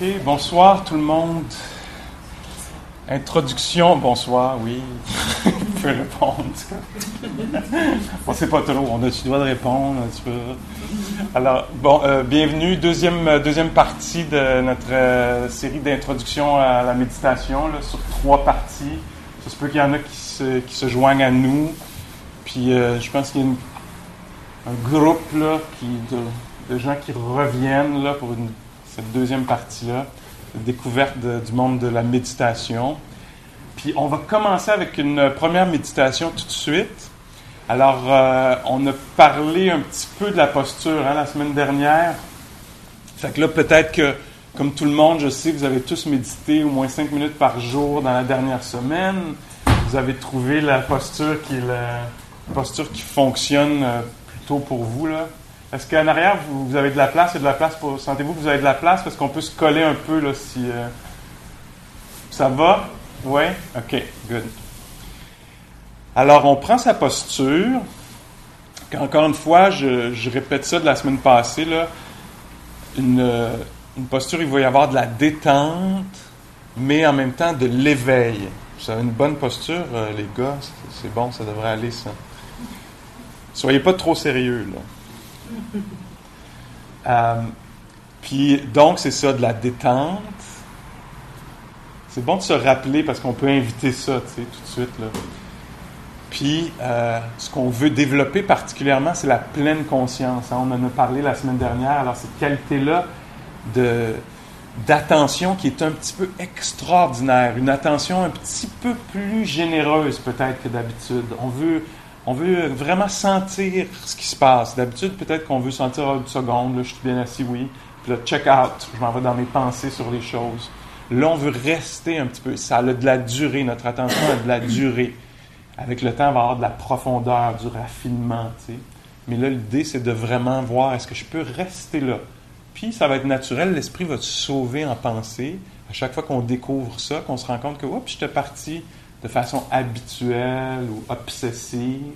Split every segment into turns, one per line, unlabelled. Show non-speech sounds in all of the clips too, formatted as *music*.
Ok, bonsoir tout le monde. Introduction, bonsoir, oui. *laughs* Vous pouvez répondre. bon, c'est pas trop, on a-tu le droit de répondre un petit peu? Alors, bon, euh, bienvenue, deuxième, euh, deuxième partie de notre euh, série d'introduction à la méditation, là, sur trois parties. Ça se peut qu'il y en a qui se, qui se joignent à nous. Puis, je pense qu'il y a un groupe là, qui, de, de gens qui reviennent là, pour une- cette deuxième partie-là, découverte du monde de la méditation. Puis on va commencer avec une première méditation tout de suite. Alors, euh, on a parlé un petit peu de la posture hein, la semaine dernière. Fait que là, peut-être que, comme tout le monde, je sais que vous avez tous médité au moins cinq minutes par jour dans la dernière semaine. Vous avez trouvé la posture qui la posture qui fonctionne euh, plutôt pour vous. Là. Est-ce qu'en arrière, vous, avez de la place? A de la place pour. Sentez-vous que vous avez de la place? Parce qu'on peut se coller un peu là, si. euh, Ça va? Oui? OK, good. Alors, on prend sa posture. Encore une fois, je, répète ça de la semaine passée. Là. Une, euh, une posture, il va y avoir de la détente, mais en même temps de l'éveil. Vous une bonne posture, euh, les gars? C'est bon, ça devrait aller, ça. Soyez pas trop sérieux, là. Euh, puis, donc, c'est ça, de la détente. C'est bon de se rappeler parce qu'on peut inviter ça, tout de suite, là. Puis, euh, ce qu'on veut développer particulièrement, c'est la pleine conscience. hein. On en a parlé la semaine dernière. Alors, cette qualité-là de d'attention qui est un petit peu extraordinaire, une attention un petit peu plus généreuse peut-être que d'habitude. On veut, on veut vraiment sentir ce qui se passe. D'habitude, peut-être qu'on veut sentir oh, une seconde, là, je suis bien assis, oui. Puis là, check out, je m'en vais dans mes pensées sur les choses. Là, on veut rester un petit peu. Ça a de la durée, notre attention a de la durée. Avec le temps, on va avoir de la profondeur, du raffinement, tu. Mais là, l'idée, c'est de vraiment voir est-ce que je peux rester là? Puis, ça va être naturel, l'esprit va se sauver en pensée. À chaque fois qu'on découvre ça, qu'on se rend compte que, oups, j'étais parti de façon habituelle ou obsessive.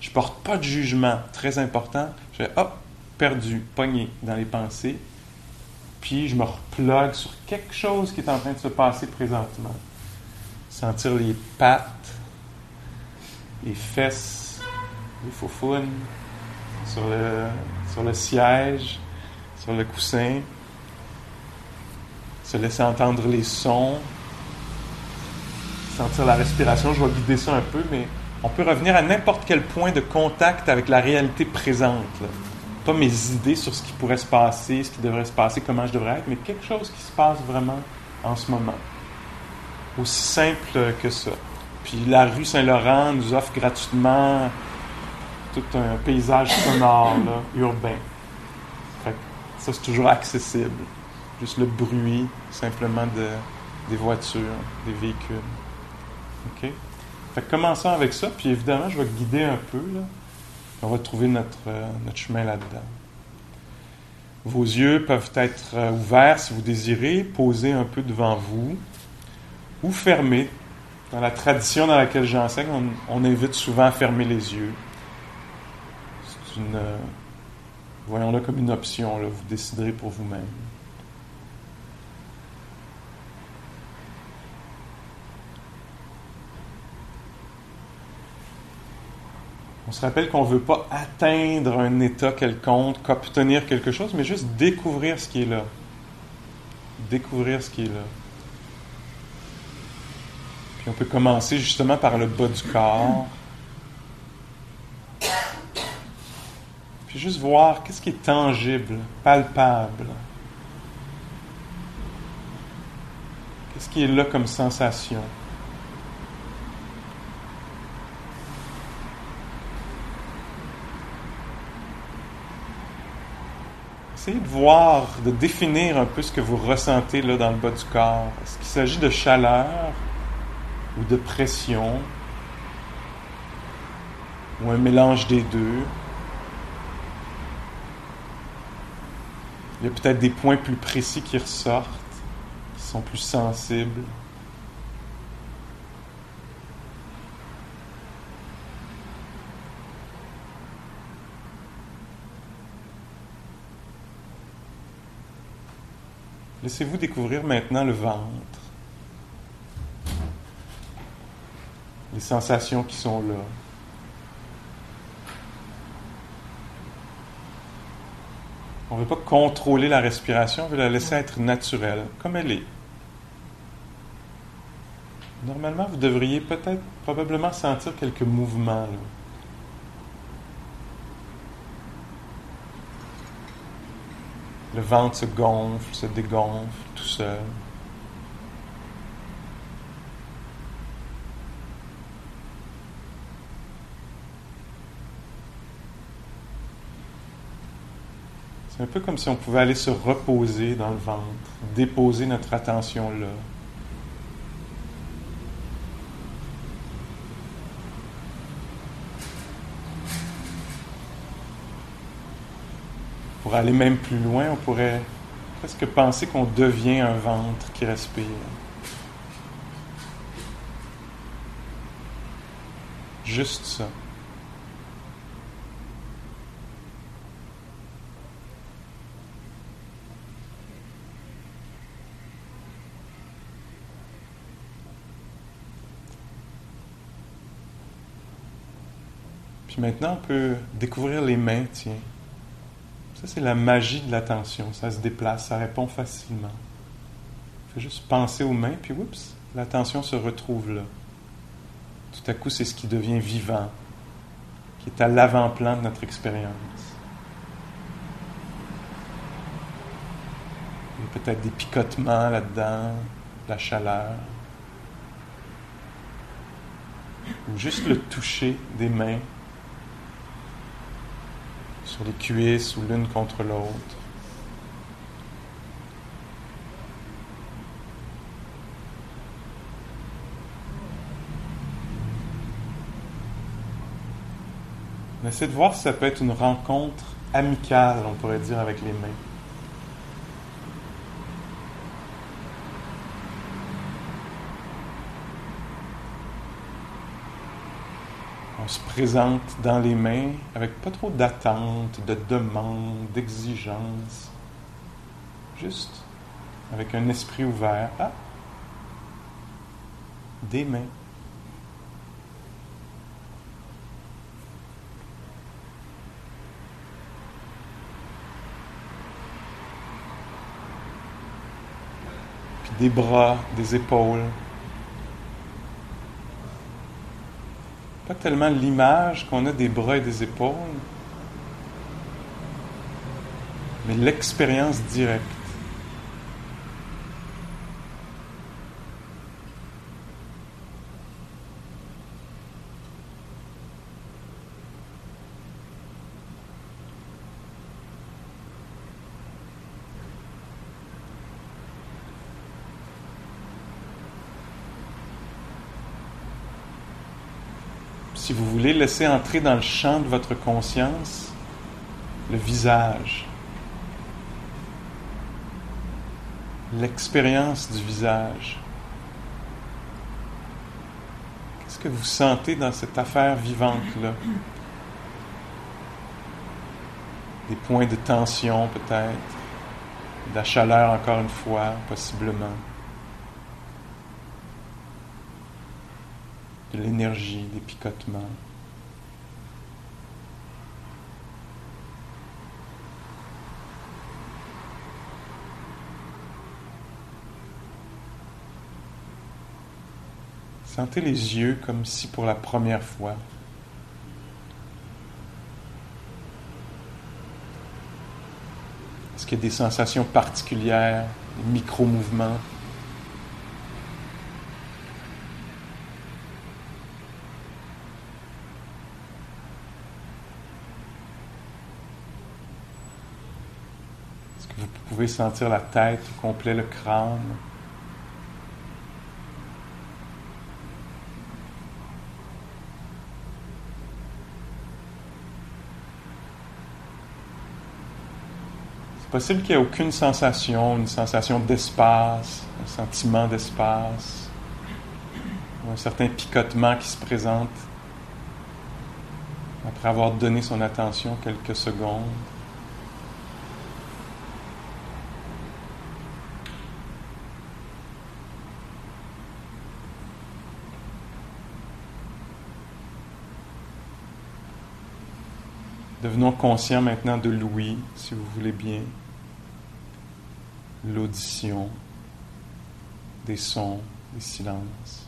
Je porte pas de jugement, très important. Je fais, hop, perdu, pogné dans les pensées. Puis, je me replogue sur quelque chose qui est en train de se passer présentement. Sentir les pattes, les fesses, les faufounes sur le, sur le siège, sur le coussin, se laisser entendre les sons, sentir la respiration. Je vais guider ça un peu, mais on peut revenir à n'importe quel point de contact avec la réalité présente. Pas mes idées sur ce qui pourrait se passer, ce qui devrait se passer, comment je devrais être, mais quelque chose qui se passe vraiment en ce moment. Aussi simple que ça. Puis la rue Saint-Laurent nous offre gratuitement tout un paysage sonore, urbain. Ça, c'est toujours accessible. Juste le bruit, simplement, de, des voitures, des véhicules. OK? Fait que commençons avec ça, puis évidemment, je vais guider un peu, là. On va trouver notre, euh, chemin là-dedans. Vos yeux peuvent être euh, ouverts si vous désirez, posés un peu devant vous, ou fermés. Dans la tradition dans laquelle j'enseigne, on, on invite souvent à fermer les yeux. C'est une. euh, Voyons-le comme une option, là. vous déciderez pour vous-même. On se rappelle qu'on ne veut pas atteindre un état quelconque, obtenir quelque chose, mais juste découvrir ce qui est là. Découvrir ce qui est là. Puis on peut commencer justement par le bas du corps. Puis juste voir qu'est-ce qui est tangible, palpable. Qu'est-ce qui est là comme sensation? Essayez de voir, de définir un peu ce que vous ressentez dans le bas du corps? Est-ce qu'il s'agit de chaleur ou de pression? Ou un mélange des deux? Il y a peut-être des points plus précis qui ressortent, qui sont plus sensibles. Laissez-vous découvrir maintenant le ventre, les sensations qui sont là. On ne veut pas contrôler la respiration, on veut la laisser être naturelle, comme elle est. Normalement, vous devriez peut-être, probablement sentir quelques mouvements. Le ventre se gonfle, se dégonfle tout seul. C'est un peu comme si on pouvait aller se reposer dans le ventre, déposer notre attention là. Aller même plus loin, on pourrait presque penser qu'on devient un ventre qui respire. Juste ça. Puis maintenant, on peut découvrir les mains, tiens. Ça, c'est la magie de l'attention. Ça se déplace, ça répond facilement. Il faut juste penser aux mains, puis oups, l'attention se retrouve là. Tout à coup, c'est ce qui devient vivant, qui est à l'avant-plan de notre expérience. Il y a peut-être des picotements là-dedans, la chaleur. Ou juste le toucher des mains les cuisses ou l'une contre l'autre. On essaie de voir si ça peut être une rencontre amicale, on pourrait dire, avec les mains. On se présente dans les mains avec pas trop d'attente, de demande, d'exigence. Juste avec un esprit ouvert. Ah, des mains. Puis des bras, des épaules. Pas tellement l'image qu'on a des bras et des épaules, mais l'expérience directe. si vous voulez, laisser entrer dans le champ de votre conscience le visage, l'expérience du visage. Qu'est-ce que vous sentez dans cette affaire vivante-là? Des points de tension peut-être, de la chaleur encore une fois, possiblement. de l'énergie, des picotements. Sentez les yeux comme si pour la première fois. Est-ce qu'il y a des sensations particulières, des micro-mouvements? Pouvez sentir la tête au complet, le crâne? Possible qu'il n'y ait aucune sensation, une sensation d'espace, un sentiment d'espace, un certain picotement qui se présente après avoir donné son attention quelques secondes. Devenons conscients maintenant de l'ouïe, si vous voulez bien, l'audition, des sons, des silences.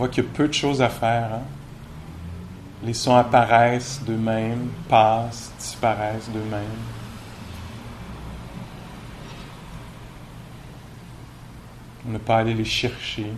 Voit qu'il y a peu de choses à faire. Hein. Les sons apparaissent d'eux-mêmes, passent, disparaissent d'eux-mêmes. On n'a pas aller les chercher.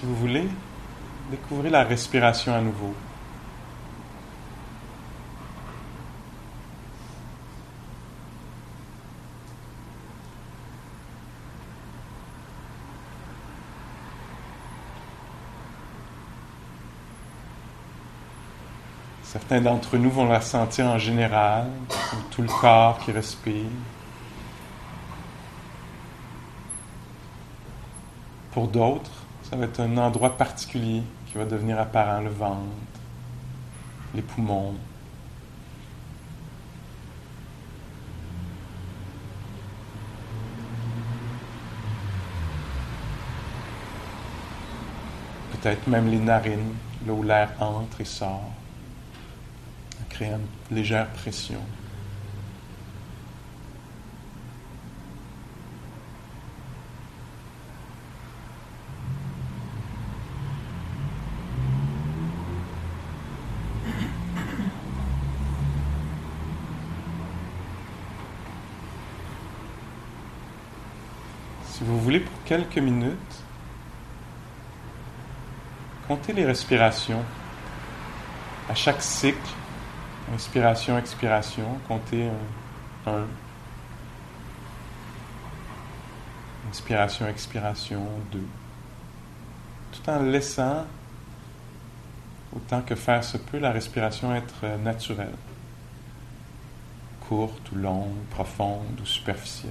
Si vous voulez, la respiration à nouveau. Certains d'entre nous vont la sentir en général, tout le corps qui respire. Pour d'autres, ça va être un endroit particulier qui va devenir apparent, le ventre, les poumons. Peut-être même les narines, là où l'air entre et sort, en créant une légère pression. Si vous voulez, pour quelques minutes, comptez les respirations. À chaque cycle, inspiration, expiration, comptez un. un. Inspiration, expiration, deux. Tout en laissant, autant que faire se peut, la respiration être naturelle. Courte ou longue, profonde ou superficielle.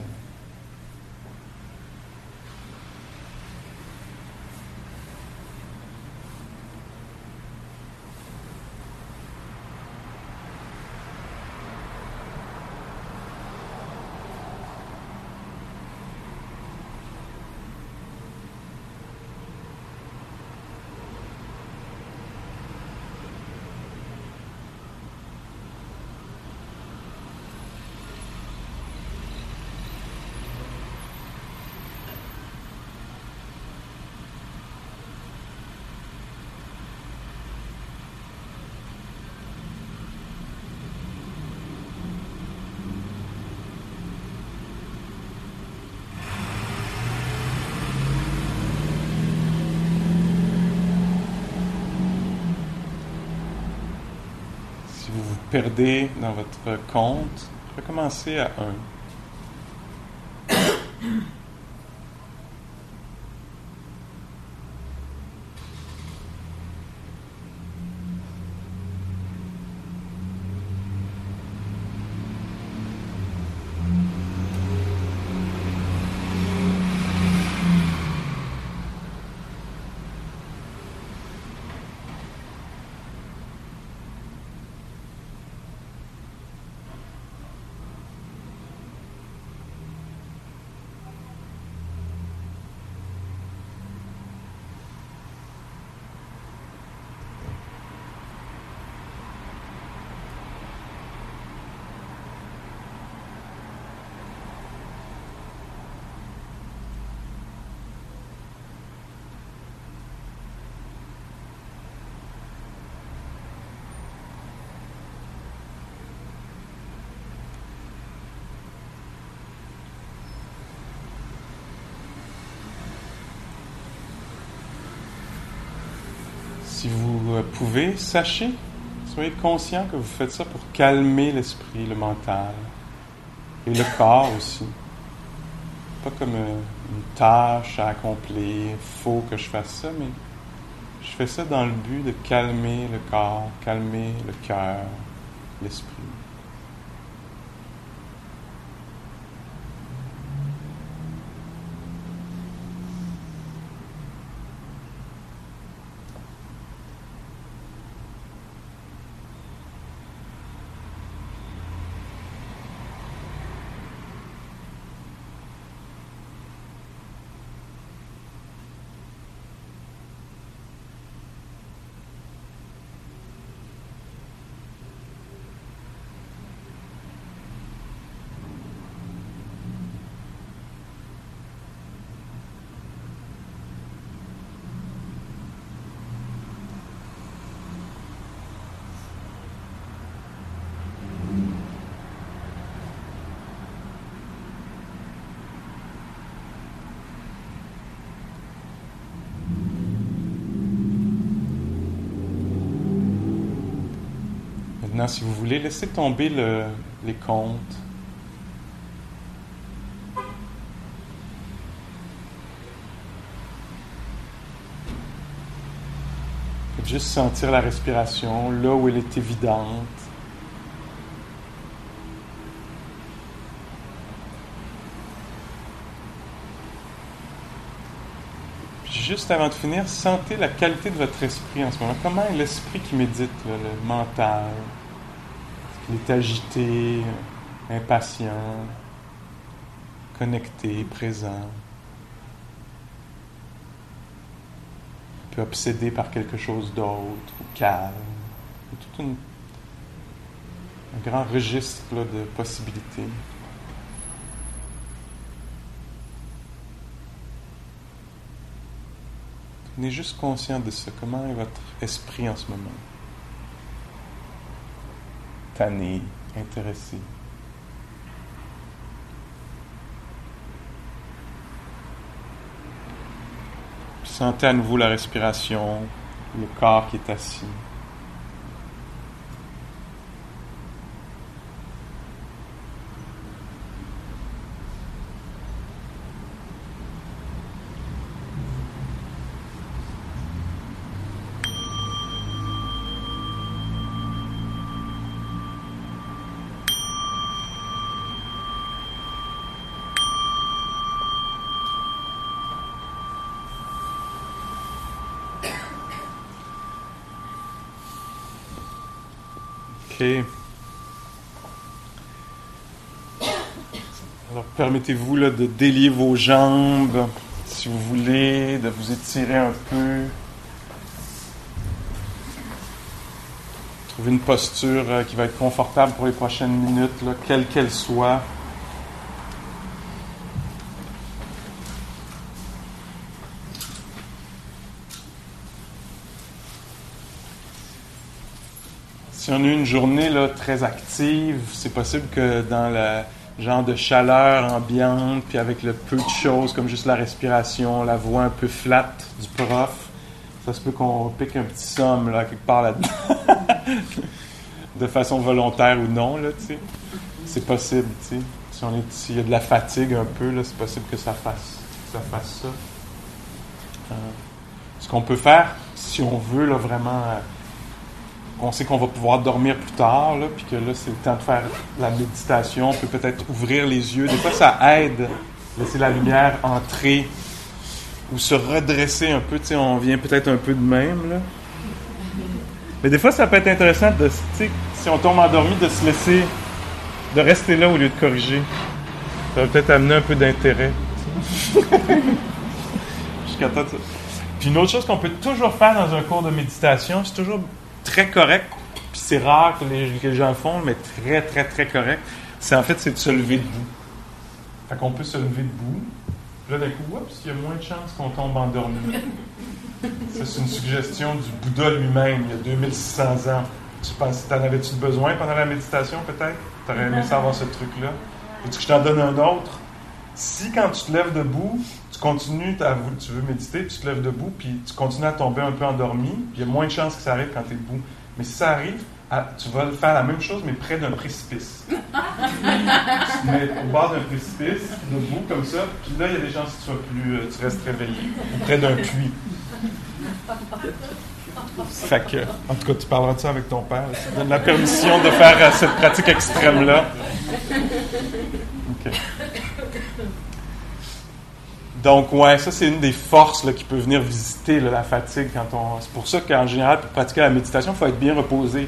Si vous vous perdez dans votre compte, recommencez à 1. Pouvez, sachez, soyez conscient que vous faites ça pour calmer l'esprit, le mental et le corps aussi. Pas comme euh, une tâche à accomplir, faut que je fasse ça, mais je fais ça dans le but de calmer le corps, calmer le cœur, l'esprit. Maintenant, si vous voulez, laissez tomber le- les comptes. Faites juste sentir la respiration là où elle est évidente. Juste avant de finir, sentez la qualité de votre esprit en ce moment. Comment est l'esprit qui médite, le mental? Qu'il est agité, impatient, connecté, présent? Un peu obsédé par quelque chose d'autre, ou calme. Il y a tout un grand registre de possibilités. Tenez juste conscient de ça. Comment est votre esprit en ce moment? Intéressé. Sentez à nouveau la respiration, le corps qui est assis. Ok. Alors permettez-vous là, de délier vos jambes, si vous voulez, de vous étirer un peu. Trouver une posture euh, qui va être confortable pour les prochaines minutes, quelle qu'elle soit. Si on a une journée là, très active, c'est possible que dans le genre de chaleur ambiante, puis avec le peu de choses comme juste la respiration, la voix un peu flat du prof, ça se peut qu'on pique un petit somme là, quelque part là-dedans. *laughs* de façon volontaire ou non, là, tu sais. C'est possible, tu sais. Si on est, s'il y a de la fatigue un peu, là, c'est possible que ça fasse, ça fasse ça. Euh, ce qu'on peut faire, si on veut là, vraiment euh, on sait qu'on va pouvoir dormir plus tard, là, puis que là, c'est le temps de faire la méditation. On peut peut-être ouvrir les yeux. Des fois, ça aide, laisser la lumière entrer ou se redresser un peu. Tu sais, on vient peut-être un peu de même, là. Mais des fois, ça peut être intéressant de, si on tombe endormi, de se laisser, de rester là au lieu de corriger. Ça va peut-être amener un peu d'intérêt. *laughs* Jusqu'à temps de- Puis une autre chose qu'on peut toujours faire dans un cours de méditation, c'est toujours très correct, puis c'est rare que les, que les gens le font, mais très, très, très correct, c'est en fait, c'est de se lever debout. Fait qu'on peut se lever debout. Puis Là, d'un coup, oups, il y a moins de chances qu'on tombe endormi. *laughs* C'est une suggestion du Bouddha lui-même, il y a 2600 ans. Tu penses, t'en avais-tu besoin pendant la méditation, peut-être? T'aurais aimé savoir ce truc-là? Veux-tu que je t'en donne un autre? Si, quand tu te lèves debout, tu continues, tu veux méditer, puis tu te lèves debout, puis tu continues à tomber un peu endormi, il y a moins de chances que ça arrive quand tu es debout. Mais si ça arrive, tu vas faire la même chose, mais près d'un précipice. tu te mets au bord d'un précipice, debout comme ça, puis là, il y a des chances que tu, plus, euh, tu restes réveillé, ou près d'un puits. Fait que, en tout cas, tu parleras de ça avec ton père? Tu donnes la permission de faire euh, cette pratique extrême-là. OK. Donc, ouais, ça, c'est une des forces qui peut venir visiter la fatigue quand on. C'est pour ça qu'en général, pour pratiquer la méditation, il faut être bien reposé.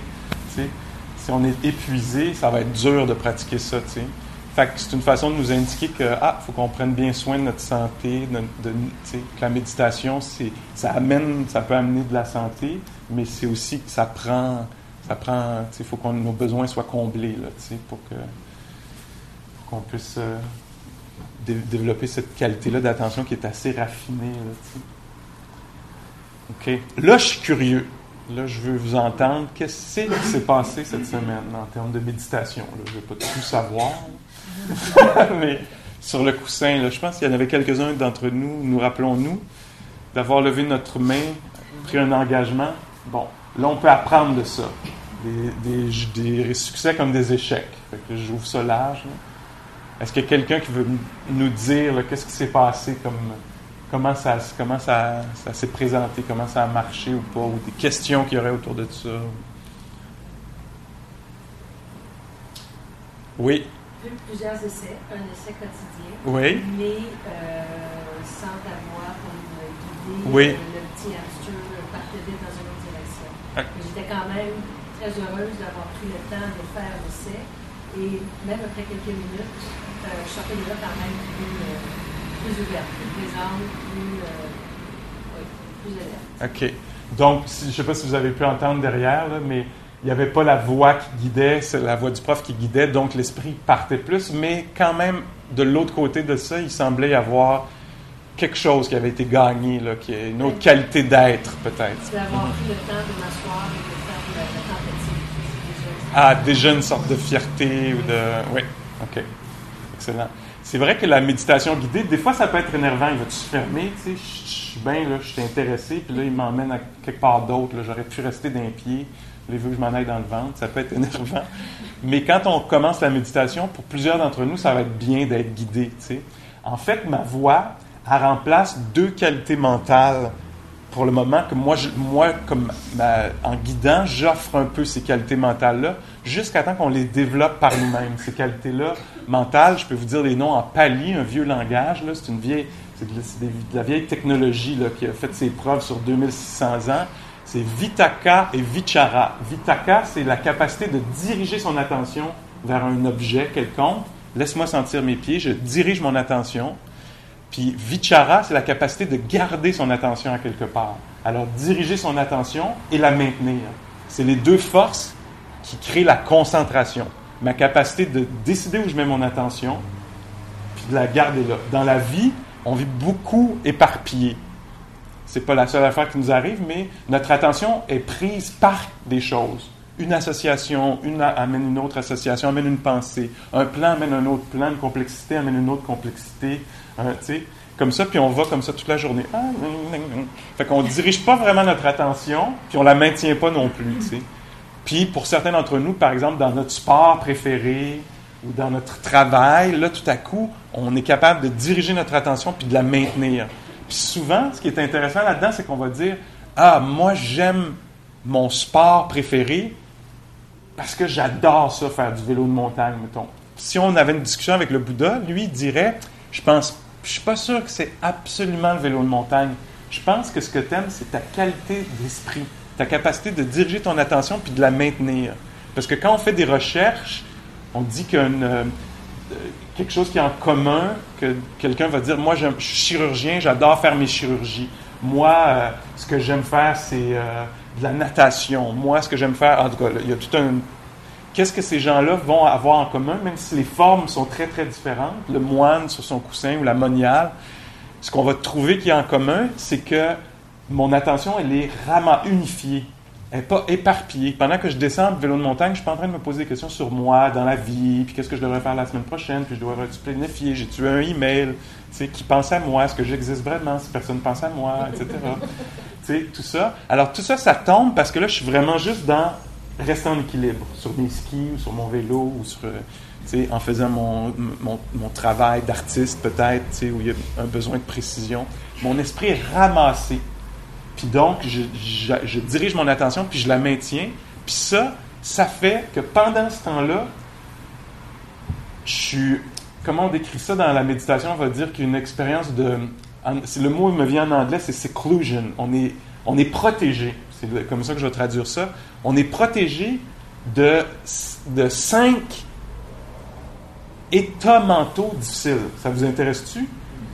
Si on est épuisé, ça va être dur de pratiquer ça. Que c'est une façon de nous indiquer que ah, faut qu'on prenne bien soin de notre santé, que la méditation, c'est, ça amène, ça peut amener de la santé, mais c'est aussi que ça prend, ça prend, il faut que nos besoins soient comblés là, pour que qu'on puisse euh, développer cette qualité-là d'attention qui est assez raffinée. Là, OK. Là, je suis curieux. Là, je veux vous entendre. Qu'est-ce qui s'est passé cette semaine en termes de méditation? Je ne veux pas tout savoir. *laughs* Mais sur le coussin, je pense qu'il y en avait quelques-uns d'entre nous, nous rappelons-nous, d'avoir levé notre main, pris un engagement. Bon, là, on peut apprendre de ça. Des, succès comme des échecs. J'ouvre ça large. Est-ce qu'il y a quelqu'un qui veut nous dire qu'est-ce qui s'est passé comme comment ça, comment ça, ça s'est présenté, comment ça a marché ou pas, ou des questions qu'il y aurait autour de ça? Oui.
Plusieurs essais, un essai quotidien.
Oui.
Mais euh, sans avoir comme guidé
oui.
Euh, le petit hamster partir dans une autre direction. Ah. J'étais quand même très heureuse d'avoir pris le temps de faire l'essai. Et même après quelques minutes, euh, je sortais déjà quand même plus. Euh, plus ouverte, plus présente, plus, euh, oui, plus alerte.
OK. Donc, je ne sais pas si vous avez pu entendre derrière, mais il n'y avait pas la voix qui guidait, c'est la voix du prof qui guidait, donc l'esprit partait plus, mais quand même, de l'autre côté de ça, il semblait y avoir quelque chose qui avait été gagné, là, qui est une autre qualité d'être, peut-être.
C'est d'avoir pris le temps de m'asseoir et de faire la, tentative.
Ah, déjà une sorte de fierté ou de... Oui, OK. Excellent. C'est vrai que la méditation guidée, des fois, ça peut être énervant. Il va-tu se fermer? Tu sais, je suis bien, là, je suis intéressé, puis là, il m'emmène à quelque part d'autre. J'aurais pu rester d'un pied. Il veut que je m'en aille dans le ventre. Ça peut être *laughs* énervant. Mais quand on commence la méditation, pour plusieurs d'entre nous, ça va être bien d'être guidé. Tu sais. En fait, ma voix, elle remplace deux qualités mentales pour le moment moi, moi comme en guidant, j'offre un peu ces qualités mentales-là jusqu'à temps qu'on les développe par nous-mêmes. Ces qualités-là mentales, je peux vous dire les noms en pali, un vieux langage, c'est une vieille, c'est de, la vieille technologie là, qui a fait ses preuves sur 2600 ans. C'est Vitaka et Vichara. Vitaka, c'est la capacité de diriger son attention vers un objet quelconque. Laisse-moi sentir mes pieds, je dirige mon attention puis vichara, c'est la capacité de garder son attention à quelque part. Alors, diriger son attention et la maintenir. C'est les deux forces qui créent la concentration. Ma capacité de décider où je mets mon attention, puis de la garder là. Dans la vie, on vit beaucoup éparpillé. C'est pas la seule affaire qui nous arrive, mais notre attention est prise par des choses. Une association, une amène une autre association, amène une pensée. Un plan amène un autre plan, une complexité amène une autre complexité. Hein, comme ça, puis on va comme ça toute la journée. Ah, fait qu'on ne dirige pas vraiment notre attention, puis on la maintient pas non plus. Puis pour certains d'entre nous, par exemple, dans notre sport préféré ou dans notre travail, là, tout à coup, on est capable de diriger notre attention puis de la maintenir. Puis souvent, ce qui est intéressant là-dedans, c'est qu'on va dire Ah, moi, j'aime mon sport préféré parce que j'adore ça, faire du vélo de montagne, mettons. Si on avait une discussion avec le Bouddha, lui dirait Je pense je suis pas sûr que c'est absolument le vélo de montagne. Je pense que ce que tu aimes, c'est ta qualité d'esprit, ta capacité de diriger ton attention puis de la maintenir. Parce que quand on fait des recherches, on dit a euh, quelque chose qui est en commun, que quelqu'un va dire Moi, je suis chirurgien, j'adore faire mes chirurgies. Moi, euh, ce que j'aime faire, c'est euh, de la natation. Moi, ce que j'aime faire, en tout cas, il y a tout un qu'est-ce que ces gens-là vont avoir en commun, même si les formes sont très, très différentes, le moine sur son coussin ou la moniale, ce qu'on va trouver qui est en commun, c'est que mon attention, elle est vraiment unifiée. elle n'est pas éparpillée. Pendant que je descends le vélo de montagne, je suis pas en train de me poser des questions sur moi, dans la vie, puis qu'est-ce que je devrais faire la semaine prochaine, puis je devrais planifier, j'ai tué un email, tu sais, qui pense à moi, est-ce que j'existe vraiment, si personne pense à moi, etc. *laughs* tu sais, tout ça. Alors tout ça, ça tombe parce que là, je suis vraiment juste dans rester en équilibre sur mes skis ou sur mon vélo ou sur, sais, en faisant mon, mon, mon travail d'artiste peut-être, où il y a un besoin de précision. Mon esprit est ramassé puis donc, je, dirige mon attention, puis je la maintiens. Puis ça, ça fait que pendant ce temps-là, je suis. Comment on décrit ça dans la méditation? On va dire qu'il y a une expérience de. Le mot me vient en anglais, c'est seclusion. On est, on est protégé. C'est comme ça que je vais traduire ça. On est protégé de, de cinq états mentaux difficiles. Ça vous intéresse-tu?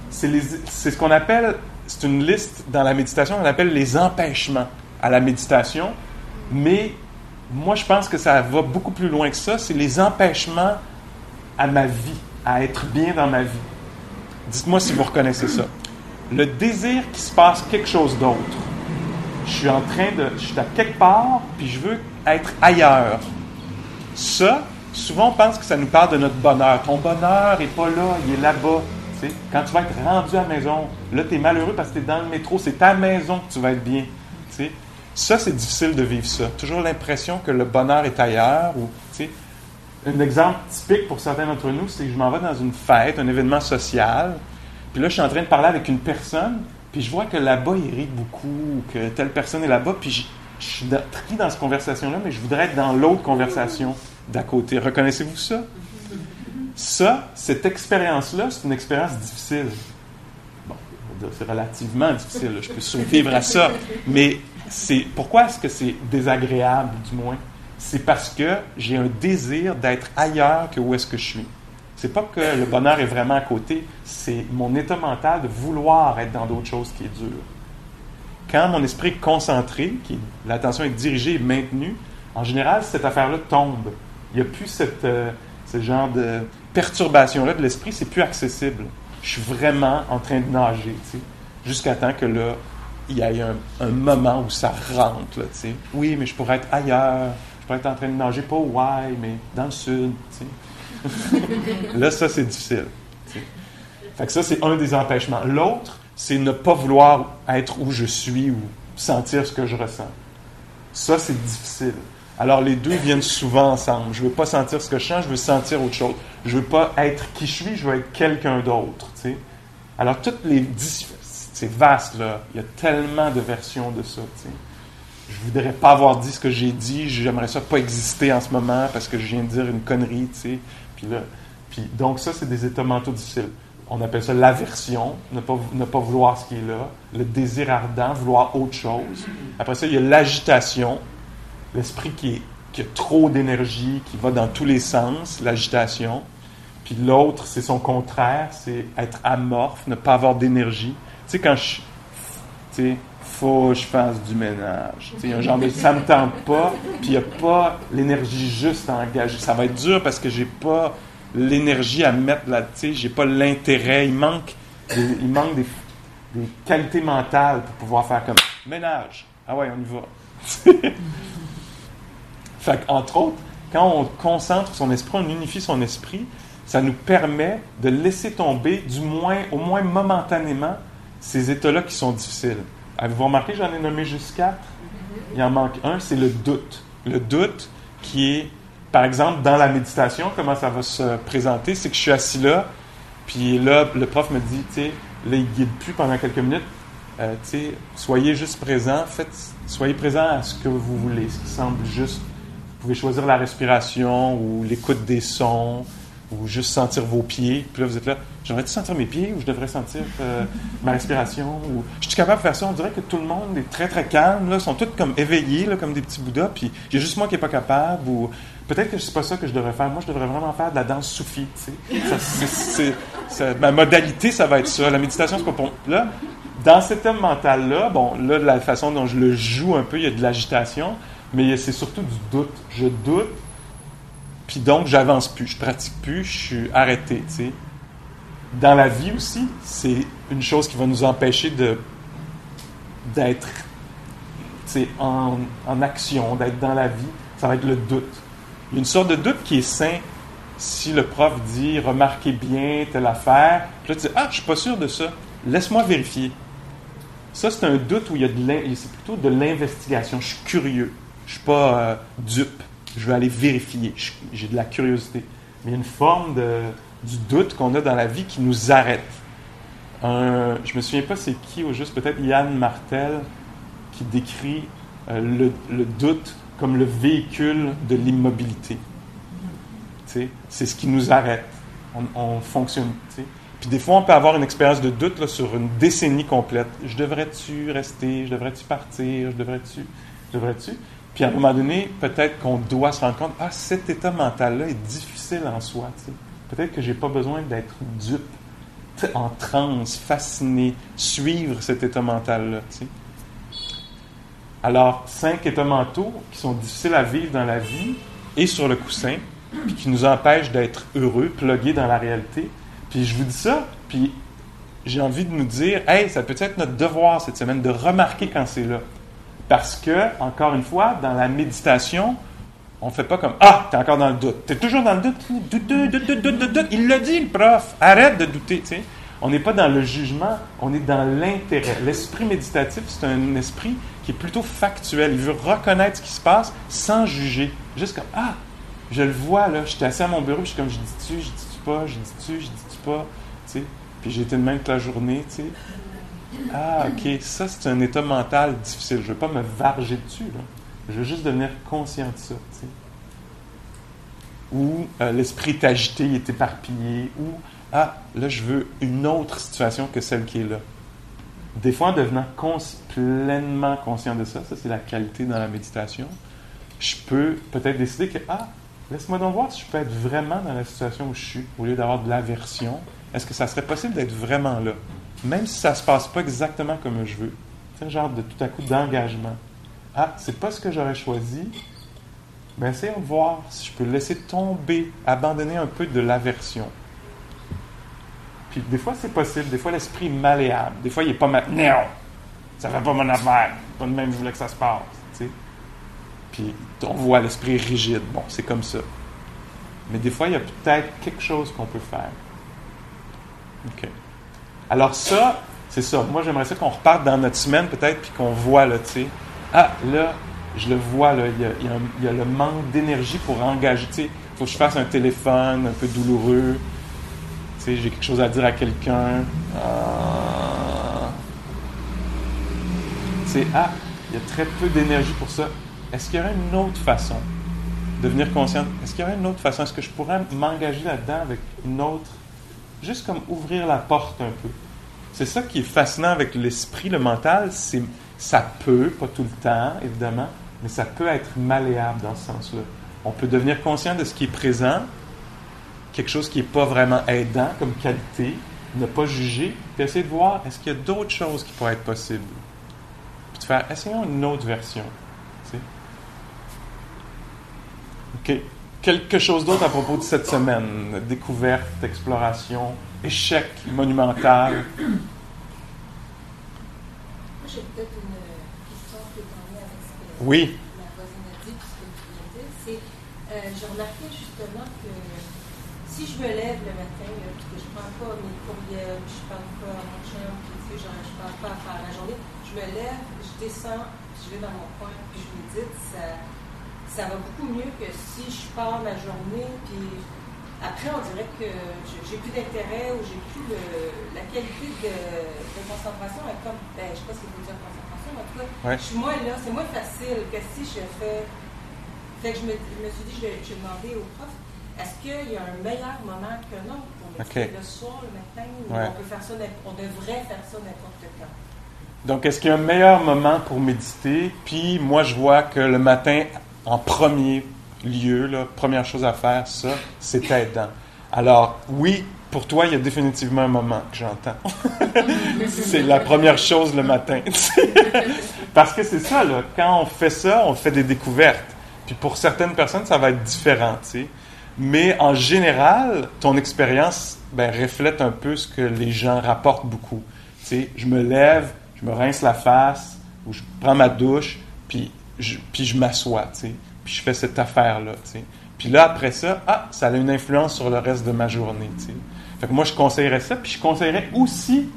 C'est ce qu'on appelle c'est une liste dans la méditation, on appelle les empêchements à la méditation, mais moi je pense que ça va beaucoup plus loin que ça, c'est les empêchements à ma vie, à être bien dans ma vie. Dites-moi si vous reconnaissez ça. Le désir qu'il se passe quelque chose d'autre. Je suis en train de. Je suis à quelque part, puis je veux être ailleurs. Ça, souvent on pense que ça nous parle de notre bonheur. Ton bonheur n'est pas là, il est là-bas. Quand tu vas être rendu à la maison, là, tu es malheureux parce que tu es dans le métro, c'est ta maison que tu vas être bien. Ça, c'est difficile de vivre ça. Toujours l'impression que le bonheur est ailleurs. Ou, un exemple typique pour certains d'entre nous, c'est que je m'en vais dans une fête, un événement social, puis là, je suis en train de parler avec une personne, puis je vois que là-bas, il rit beaucoup, que telle personne est là-bas, puis je, suis pris dans cette conversation-là, mais je voudrais être dans l'autre conversation d'à côté. Reconnaissez-vous ça? Ça, cette expérience-là, c'est une expérience difficile. Bon, c'est relativement difficile, je peux survivre à ça, mais c'est pourquoi est-ce que c'est désagréable, du moins? C'est parce que j'ai un désir d'être ailleurs que où est-ce que je suis. C'est pas que le bonheur est vraiment à côté, c'est mon état mental de vouloir être dans d'autres choses qui est dur. Quand mon esprit est concentré, l'attention est dirigée et maintenue, en général, cette affaire-là tombe. Il n'y a plus cette, euh, ce genre de perturbation-là de l'esprit, c'est plus accessible. Je suis vraiment en train de nager, jusqu'à temps que là, il y ait un, moment où ça rentre, là. Oui, mais je pourrais être ailleurs, je pourrais être en train de nager, pas au Hawaï, mais dans le sud, tu sais. Là, ça, c'est difficile. Fait que ça, c'est un des empêchements. L'autre, c'est ne pas vouloir être où je suis ou sentir ce que je ressens. Ça, c'est difficile. Alors les deux viennent souvent ensemble. Je ne veux pas sentir ce que je sens, je veux sentir autre chose. Je ne veux pas être qui je suis, je veux être quelqu'un d'autre. Alors toutes les c'est vaste là. Il y a tellement de versions de ça. Je Je voudrais pas avoir dit ce que j'ai dit. J'aimerais ça pas exister en ce moment parce que je viens de dire une connerie. Là, donc ça c'est des états mentaux difficiles. On appelle ça l'aversion, ne pas, ne pas vouloir ce qui est là, le désir ardent, vouloir autre chose. Après ça, il y a l'agitation, l'esprit qui, qui, a trop d'énergie, qui va dans tous les sens, l'agitation. Puis l'autre, c'est son contraire, c'est être amorphe, ne pas avoir d'énergie. Tu sais, quand je. Tu faut que je fasse du ménage. Tu sais, un genre ça me tente pas, puis il n'y a pas l'énergie juste à engager. Ça va être dur parce que j'ai pas l'énergie à mettre là, tu sais, j'ai pas l'intérêt. Il manque, il manque des, des qualités mentales pour pouvoir faire comme ménage. Ah ouais, on y va. *laughs* Fait entre autres, quand on concentre son esprit, on unifie son esprit, ça nous permet de laisser tomber, du moins, au moins momentanément, ces états-là qui sont difficiles. Avez-vous remarqué, j'en ai nommé juste quatre? Il en manque un, c'est le doute. Le doute qui est, par exemple, dans la méditation, comment ça va se présenter, c'est que je suis assis là, puis là, le prof me dit, tu sais, là, il guide plus pendant quelques minutes, euh, tu sais, soyez juste présent, faites, soyez présent à ce que vous voulez, ce qui semble juste vous pouvez choisir la respiration ou l'écoute des sons ou juste sentir vos pieds. Puis là, vous êtes là, j'aimerais-tu sentir mes pieds ou je devrais sentir euh, ma respiration? Ou... Je suis capable de faire ça? On dirait que tout le monde est très, très calme. Là. Sont tous comme éveillés, là, comme des petits bouddhas. Puis il y a juste moi qui n'est pas capable. Ou peut-être que c'est pas ça que je devrais faire. Moi, je devrais vraiment faire de la danse soufie. ma modalité, ça va être ça. La méditation, c'est pas pour... Là, dans cet homme mental-là, bon, là, la façon dont je le joue un peu, il y a de l'agitation mais c'est surtout du doute. Je doute, puis donc j'avance plus, je pratique plus, je suis arrêté. sais. Dans la vie aussi, c'est une chose qui va nous empêcher de d'être en, en action, d'être dans la vie, ça va être le doute. Il y a une sorte de doute qui est sain si le prof dit remarquez bien telle affaire, puis là tu dis ah, je suis pas sûr de ça, laisse-moi vérifier. Ça, c'est un doute où il y a de c'est plutôt de l'investigation. Je suis curieux. Je suis pas euh, dupe. Je veux aller vérifier. J'ai de la curiosité. Mais il y a une forme de, du doute qu'on a dans la vie qui nous arrête. Un, je me souviens pas c'est qui, ou juste peut-être Yann Martel, qui décrit euh, le, doute comme le véhicule de l'immobilité. C'est ce qui nous arrête. On, on fonctionne. Puis des fois, on peut avoir une expérience de doute sur une décennie complète. Je devrais-tu rester? Je devrais-tu partir? Je devrais-tu? Je devrais-tu? Puis à un moment donné, peut-être qu'on doit se rendre compte, ah, cet état mental-là est difficile en soi. Peut-être que je n'ai pas besoin d'être dupe, en transe, fasciné, suivre cet état mental-là. Alors, cinq états mentaux qui sont difficiles à vivre dans la vie et sur le coussin, puis qui nous empêchent d'être heureux, plugués dans la réalité. Puis je vous dis ça, puis j'ai envie de nous dire, hey, ça peut être notre devoir cette semaine de remarquer quand c'est là. Parce que, encore une fois, dans la méditation, on ne fait pas comme Ah, tu es encore dans le doute. Tu es toujours dans le doute. Doute, doute, doute, doute, doute, Il l'a dit, le prof. Arrête de douter. sais. On n'est pas dans le jugement, on est dans l'intérêt. L'esprit méditatif, c'est un esprit qui est plutôt factuel. Il veut reconnaître ce qui se passe sans juger. Juste comme Ah, je le vois, là. J'étais assis à mon bureau, je suis comme Je dis-tu, je dis-tu pas, je dis-tu, je dis-tu pas. Puis j'ai été de même toute la journée. sais. Ah, ok, ça c'est un état mental difficile. Je ne veux pas me varger dessus. Là. Je veux juste devenir conscient de ça. Ou euh, l'esprit est agité, il est éparpillé. Ou, ah, là je veux une autre situation que celle qui est là. Des fois, en devenant pleinement conscient de ça, ça c'est la qualité dans la méditation, je peux peut-être décider que, ah, laisse-moi donc voir si je peux être vraiment dans la situation où je suis, au lieu d'avoir de l'aversion. Est-ce que ça serait possible d'être vraiment là? Même si ça ne se passe pas exactement comme je veux. Un genre de tout à coup d'engagement. Ah, c'est pas ce que j'aurais choisi. Mais essayons de voir si je peux laisser tomber, abandonner un peu de l'aversion. Puis des fois, c'est possible. Des fois, l'esprit est malléable. Des fois, il n'est pas mal. Non! Ça fait pas mon affaire. Pas de même, je voulais que ça se passe. Puis on voit l'esprit rigide. Bon, c'est comme ça. Mais des fois, il y a peut-être quelque chose qu'on peut faire. OK. Alors ça, c'est ça. Moi, j'aimerais ça qu'on reparte dans notre semaine peut-être, puis qu'on voit, là, tu sais, ah, là, je le vois, là, il y a, le manque d'énergie pour engager, tu sais, il faut que je fasse un téléphone un peu douloureux, tu sais, j'ai quelque chose à dire à quelqu'un. Ah. Tu sais, ah, il y a très peu d'énergie pour ça. Est-ce qu'il y aurait une autre façon de devenir conscient? Est-ce qu'il y aurait une autre façon? Est-ce que je pourrais m'engager là-dedans avec une autre juste comme ouvrir la porte un peu. C'est ça qui est fascinant avec l'esprit, le mental, c'est ça peut, pas tout le temps, évidemment, mais ça peut être malléable dans ce sens-là. On peut devenir conscient de ce qui est présent, quelque chose qui n'est pas vraiment aidant comme qualité, ne pas juger, puis essayer de voir est-ce qu'il y a d'autres choses qui pourraient être possibles? Puis de faire, essayons une autre version. OK quelque chose d'autre à propos de cette semaine. Découverte, exploration, échec monumental.
J'ai peut-être une question qui est en lien avec ce que
oui.
la voisine a dit, ce que tu viens de dire. C'est, euh, j'ai remarqué justement que si je me lève le matin, là, que je ne prends pas mes courriels, je ne parle pas à mon chien, puis je ne parle pas à faire la journée, je me lève, je descends, je vais dans mon coin, puis je médite, ça ça va beaucoup mieux que si je pars ma journée, puis après, on dirait que j'ai plus d'intérêt ou j'ai plus la qualité de, concentration. est comme, ben, je sais pas ce que vous dire concentration, mais en tout cas, je suis moins là, c'est moins facile que si je fais. Fait que je me, je me suis dit, je vais, demander au prof, est-ce qu'il y a un meilleur moment qu'un autre pour méditer le soir, le matin, ou on peut faire ça, on devrait faire ça n'importe quand?
Donc, est-ce qu'il y a un meilleur moment pour méditer? Puis, moi, je vois que le matin, en premier lieu, la première chose à faire, ça, c'est aidant. Alors, oui, pour toi, il y a définitivement un moment que j'entends. *laughs* c'est la première chose le matin. *laughs* Parce que c'est ça, là, quand on fait ça, on fait des découvertes. Puis pour certaines personnes, ça va être différent. Mais en général, ton expérience ben, reflète un peu ce que les gens rapportent beaucoup. Tu je me lève, je me rince la face, ou je prends ma douche, Puis puis je m'assois, tu sais. Puis je fais cette affaire-là, tu sais. Puis là, après ça, ah, ça a une influence sur le reste de ma journée, tu sais. Fait moi, je conseillerais ça. Puis je conseillerais aussi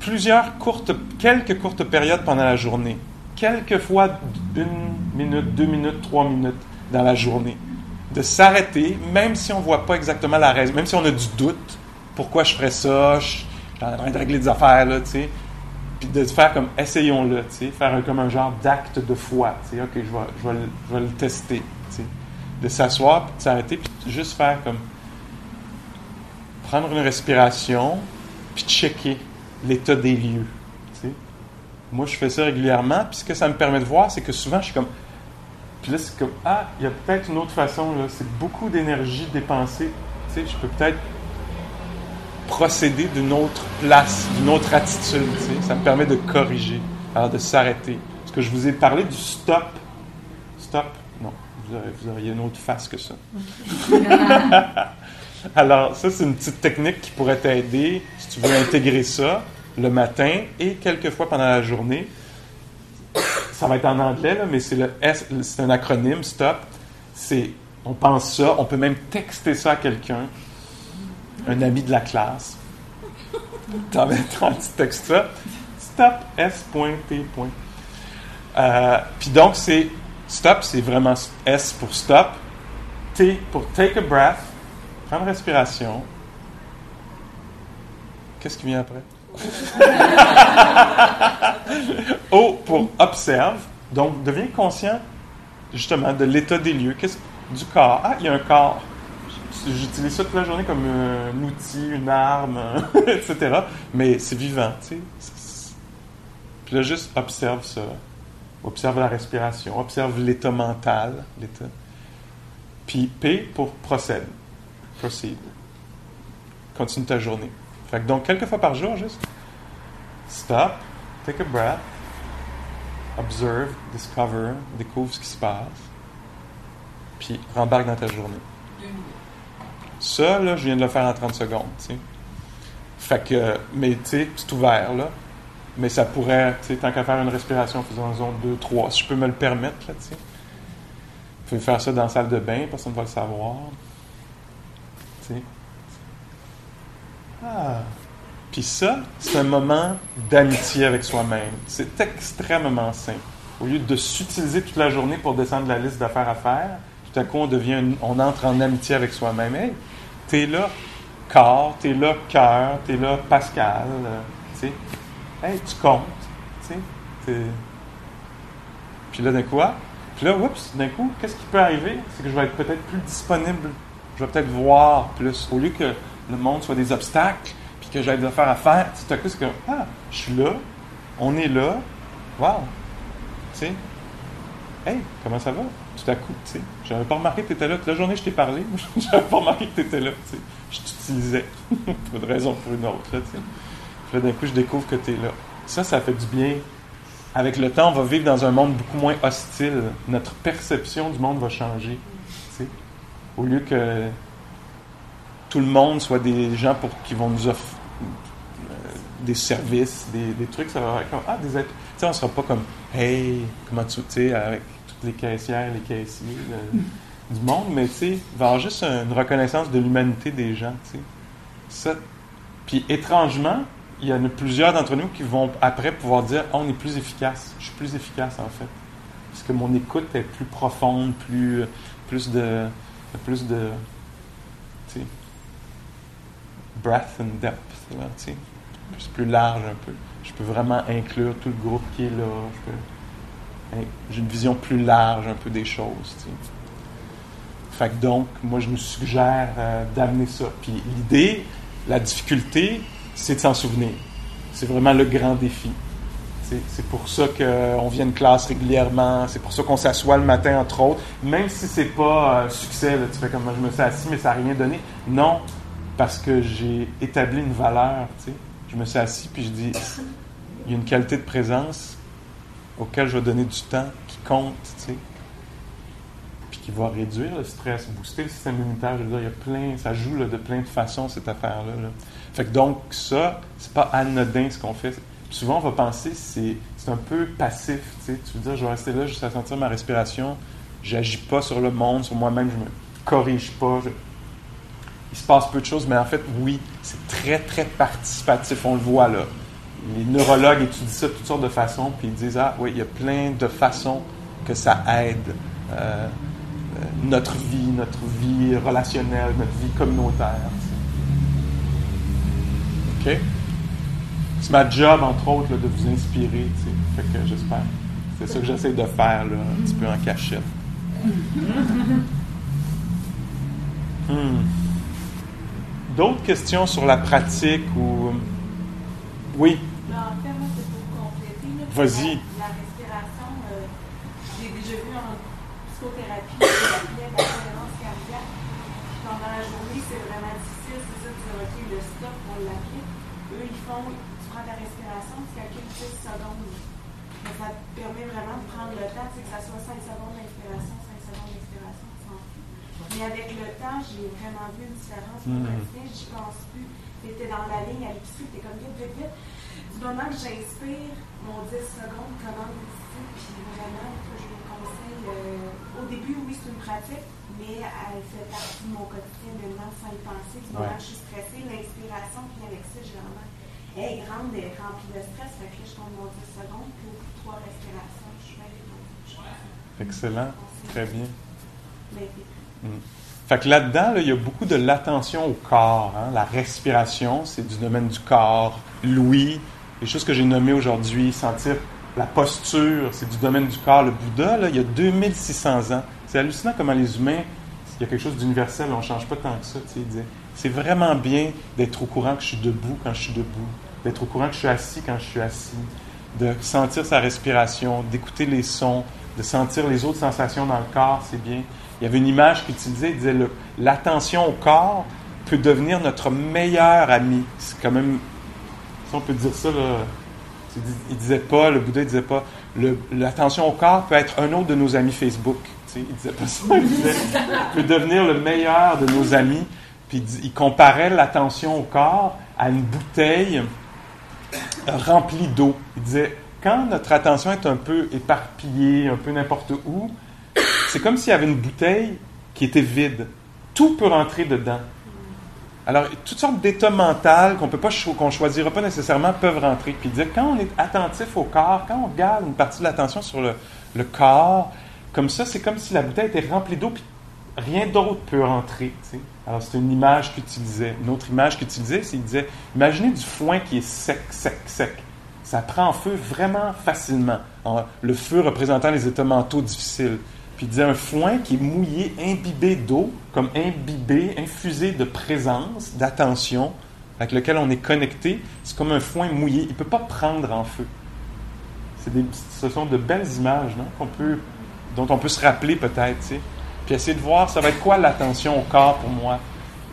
plusieurs courtes, quelques courtes périodes pendant la journée. Quelques fois une minute, deux minutes, trois minutes dans la journée. De s'arrêter, même si on ne voit pas exactement la raison, même si on a du doute, pourquoi je ferais ça, je, suis en train de régler des affaires, là, tu sais. Puis de faire comme, essayons-le, faire comme un genre d'acte de foi, ok, je vais, je vais, je vais le tester, tu sais. De s'asseoir, puis de s'arrêter, puis juste faire comme, prendre une respiration, puis checker l'état des lieux. tu sais. Moi, je fais ça régulièrement, puis ce que ça me permet de voir, c'est que souvent, je suis comme. Puis là, c'est comme Ah, il y a peut-être une autre façon, là. C'est beaucoup d'énergie dépensée. Je peux peut-être procéder d'une autre place, d'une autre attitude. Ça me permet de corriger, alors de s'arrêter. Parce que je vous ai parlé du stop. Stop? Non, vous auriez, vous auriez une autre face que ça. *laughs* Alors, ça, c'est une petite technique qui pourrait t'aider si tu veux intégrer ça le matin et quelques fois pendant la journée. Ça va être en anglais, là, mais c'est le S, c'est un acronyme, STOP. C'est, on pense ça, on peut même texter ça à quelqu'un, un ami de la classe. Mets un petit texte ça. Stop, S.T. Euh, Puis donc, c'est stop, c'est vraiment S pour stop. T pour take a breath. Prends une respiration. Qu'est-ce qui vient après? *laughs* o pour observe. Donc, deviens conscient justement de l'état des lieux, qu'est-ce, du corps. Ah, il y a un corps. J'utilise ça toute la journée comme un outil, une arme, *laughs* etc. Mais c'est vivant, tu sais. Puis là, juste observe ça. Observe la respiration. Observe l'état mental. L'état. Puis P pour procède. Proceed. Continue ta journée. Fait que donc, quelques fois par jour, juste stop, take a breath, observe, discover, découvre ce qui se passe, puis rembarque dans ta journée. Ça, là, je viens de le faire en 30 secondes. Fait que, mais tu sais, c'est ouvert, là. Mais ça pourrait, tu sais, tant qu'à faire une respiration, faisons zone 2, 3, si je peux me le permettre, là, tu sais. Faire ça dans la salle de bain, personne ne va le savoir. Tu sais. Ah. Puis ça, c'est un moment d'amitié avec soi-même. C'est extrêmement sain. Au lieu de s'utiliser toute la journée pour descendre la liste d'affaires à faire, tout à coup, on devient, on entre en amitié avec soi-même. T'es là, corps, t'es là, cœur, t'es là, Pascal, euh, tu sais. Hey, tu comptes, tu sais. Puis là, d'un coup, ah, puis là, oups, d'un coup, qu'est-ce qui peut arriver? C'est que je vais être peut-être plus disponible. Je vais peut-être voir plus. Au lieu que le monde soit des obstacles, puis que j'aille des affaires à faire, tout à coup, c'est comme, ah, je suis là, on est là, wow, tu sais. Hey, comment ça va? Tout à coup, tu sais. J'avais pas remarqué que tu étais là. Toute la journée, je t'ai parlé. *laughs* J'avais pas remarqué que tu étais là, tu sais. Je t'utilisais *laughs* pour une raison ou pour une autre, tu sais. Puis là, d'un coup, je découvre que tu es là. Ça, ça fait du bien. Avec le temps, on va vivre dans un monde beaucoup moins hostile. Notre perception du monde va changer. tu sais. Au lieu que tout le monde soit des gens pour, qui vont nous offrir des services, des, trucs, ça va être comme, ah, des êtres. Tu sais, on sera pas comme, hey, comment tu, tu sais, avec les caissières, les caissiers *laughs* du monde, mais tu sais, avoir juste une reconnaissance de l'humanité des gens, tu sais. Puis étrangement, il y en a plusieurs d'entre nous qui vont après pouvoir dire, oh, on est plus efficace. Je suis plus efficace, en fait. Parce que mon écoute est plus profonde, plus, plus de, plus de, tu sais, breadth and depth, tu sais c'est plus large un peu. Je peux vraiment inclure tout le groupe qui est là. J'ai une vision plus large un peu des choses. Donc, moi, je nous suggère euh, d'amener ça. Puis l'idée, la difficulté, c'est de s'en souvenir. C'est vraiment le grand défi. C'est pour ça qu'on vient de classe régulièrement. C'est pour ça qu'on s'assoit le matin, entre autres. Même si c'est pas un succès, tu fais comme moi, je me suis assis, mais ça n'a rien donné. Non, parce que j'ai établi une valeur. Tu je me suis assis puis je dis il y a une qualité de présence auquel je vais donner du temps qui compte, tu sais. Puis qui va réduire le stress, booster le système immunitaire. Je veux dire, il y a plein, ça joue là, de plein de façons, cette affaire-là. Fait que donc, ça, c'est pas anodin ce qu'on fait. souvent, on va penser c'est c'est un peu passif. Tu, sais. tu veux dire, je vais rester là juste à sentir ma respiration. J'agis pas sur le monde, sur moi-même, je me corrige pas. Il se passe peu de choses, mais en fait, oui, c'est très, très participatif. On le voit là. Les neurologues étudient ça de toutes sortes de façons, puis ils disent Ah, oui, il y a plein de façons que ça aide euh, euh, notre vie, notre vie relationnelle, notre vie communautaire. OK? C'est ma job, entre autres, de vous inspirer. Fait que j'espère. C'est ça que j'essaie de faire, là, un petit peu en cachette. Hmm. D'autres questions sur la pratique ou. Oui?
En fait, moi, c'est pour compléter.
Vas-y.
La, respiration, euh, j'ai déjà vu en psychothérapie la la cohérence cardiaque. Pendant la journée, c'est vraiment difficile. C'est ça, tu dis, OK, le stop, on l'applique. Eux, ils font, tu prends ta respiration, tu calcules 10 secondes. Mais ça te permet vraiment de prendre le temps, que ça soit 5 secondes d'inspiration, 5 secondes d'expiration, Mais avec le temps, j'ai vraiment vu une différence. Mmh. Je pense plus. Tu étais dans la ligne à l'épicerie, tu es comme vite, vite, vite. Moment que j'inspire, mon 10 secondes commence ici, puis vraiment, je vous conseille. Euh, au début, oui, c'est une pratique, mais elle fait partie de mon quotidien maintenant sans y penser. Du moment que je suis stressée, l'inspiration qui avec ça, généralement, elle est grande, elle est remplie de stress. Fait que là, je compte mon 10 secondes, puis de trois respirations, je suis allée
Excellent. Très bien. Mm. Fait que là-dedans, il y a beaucoup de l'attention au corps. Hein. La respiration, c'est du domaine du corps. L'ouïe, les choses que j'ai nommées aujourd'hui, sentir la posture, c'est du domaine du corps. Le Bouddha, il y a 2600 ans. C'est hallucinant comment les humains, il y a quelque chose d'universel, on ne change pas tant que ça. Tu sais, c'est vraiment bien d'être au courant que je suis debout quand je suis debout, d'être au courant que je suis assis quand je suis assis, de sentir sa respiration, d'écouter les sons, de sentir les autres sensations dans le corps, c'est bien. Il y avait une image qu'il utilisait, il disait l'attention au corps peut devenir notre meilleur ami. C'est quand même, si on peut dire ça, là, il disait pas, le Bouddha disait pas, l'attention au corps peut être un autre de nos amis Facebook. il disait pas ça, il disait, peut devenir le meilleur de nos amis. Puis il comparait l'attention au corps à une bouteille remplie d'eau. Il disait, quand notre attention est un peu éparpillée, un peu n'importe où, c'est comme s'il y avait une bouteille qui était vide. Tout peut rentrer dedans. Alors, toutes sortes d'états mentaux qu'on peut choisira pas nécessairement peuvent rentrer. Puis disait, quand on est attentif au corps, quand on garde une partie de l'attention sur le, corps, comme ça, c'est comme si la bouteille était remplie d'eau, puis rien d'autre peut rentrer. Alors, c'est une image qu'il utilisait. Une autre image qu'il utilisait, c'est qu'il disait, imaginez du foin qui est sec, sec, sec. Ça prend feu vraiment facilement. le feu représentant les états mentaux difficiles. Puis il disait un foin qui est mouillé, imbibé d'eau, comme imbibé, infusé de présence, d'attention, avec lequel on est connecté. C'est comme un foin mouillé. Il ne peut pas prendre en feu. Des, ce sont de belles images non? Peut, dont on peut se rappeler peut-être. Puis essayer de voir, ça va être quoi l'attention au corps pour moi?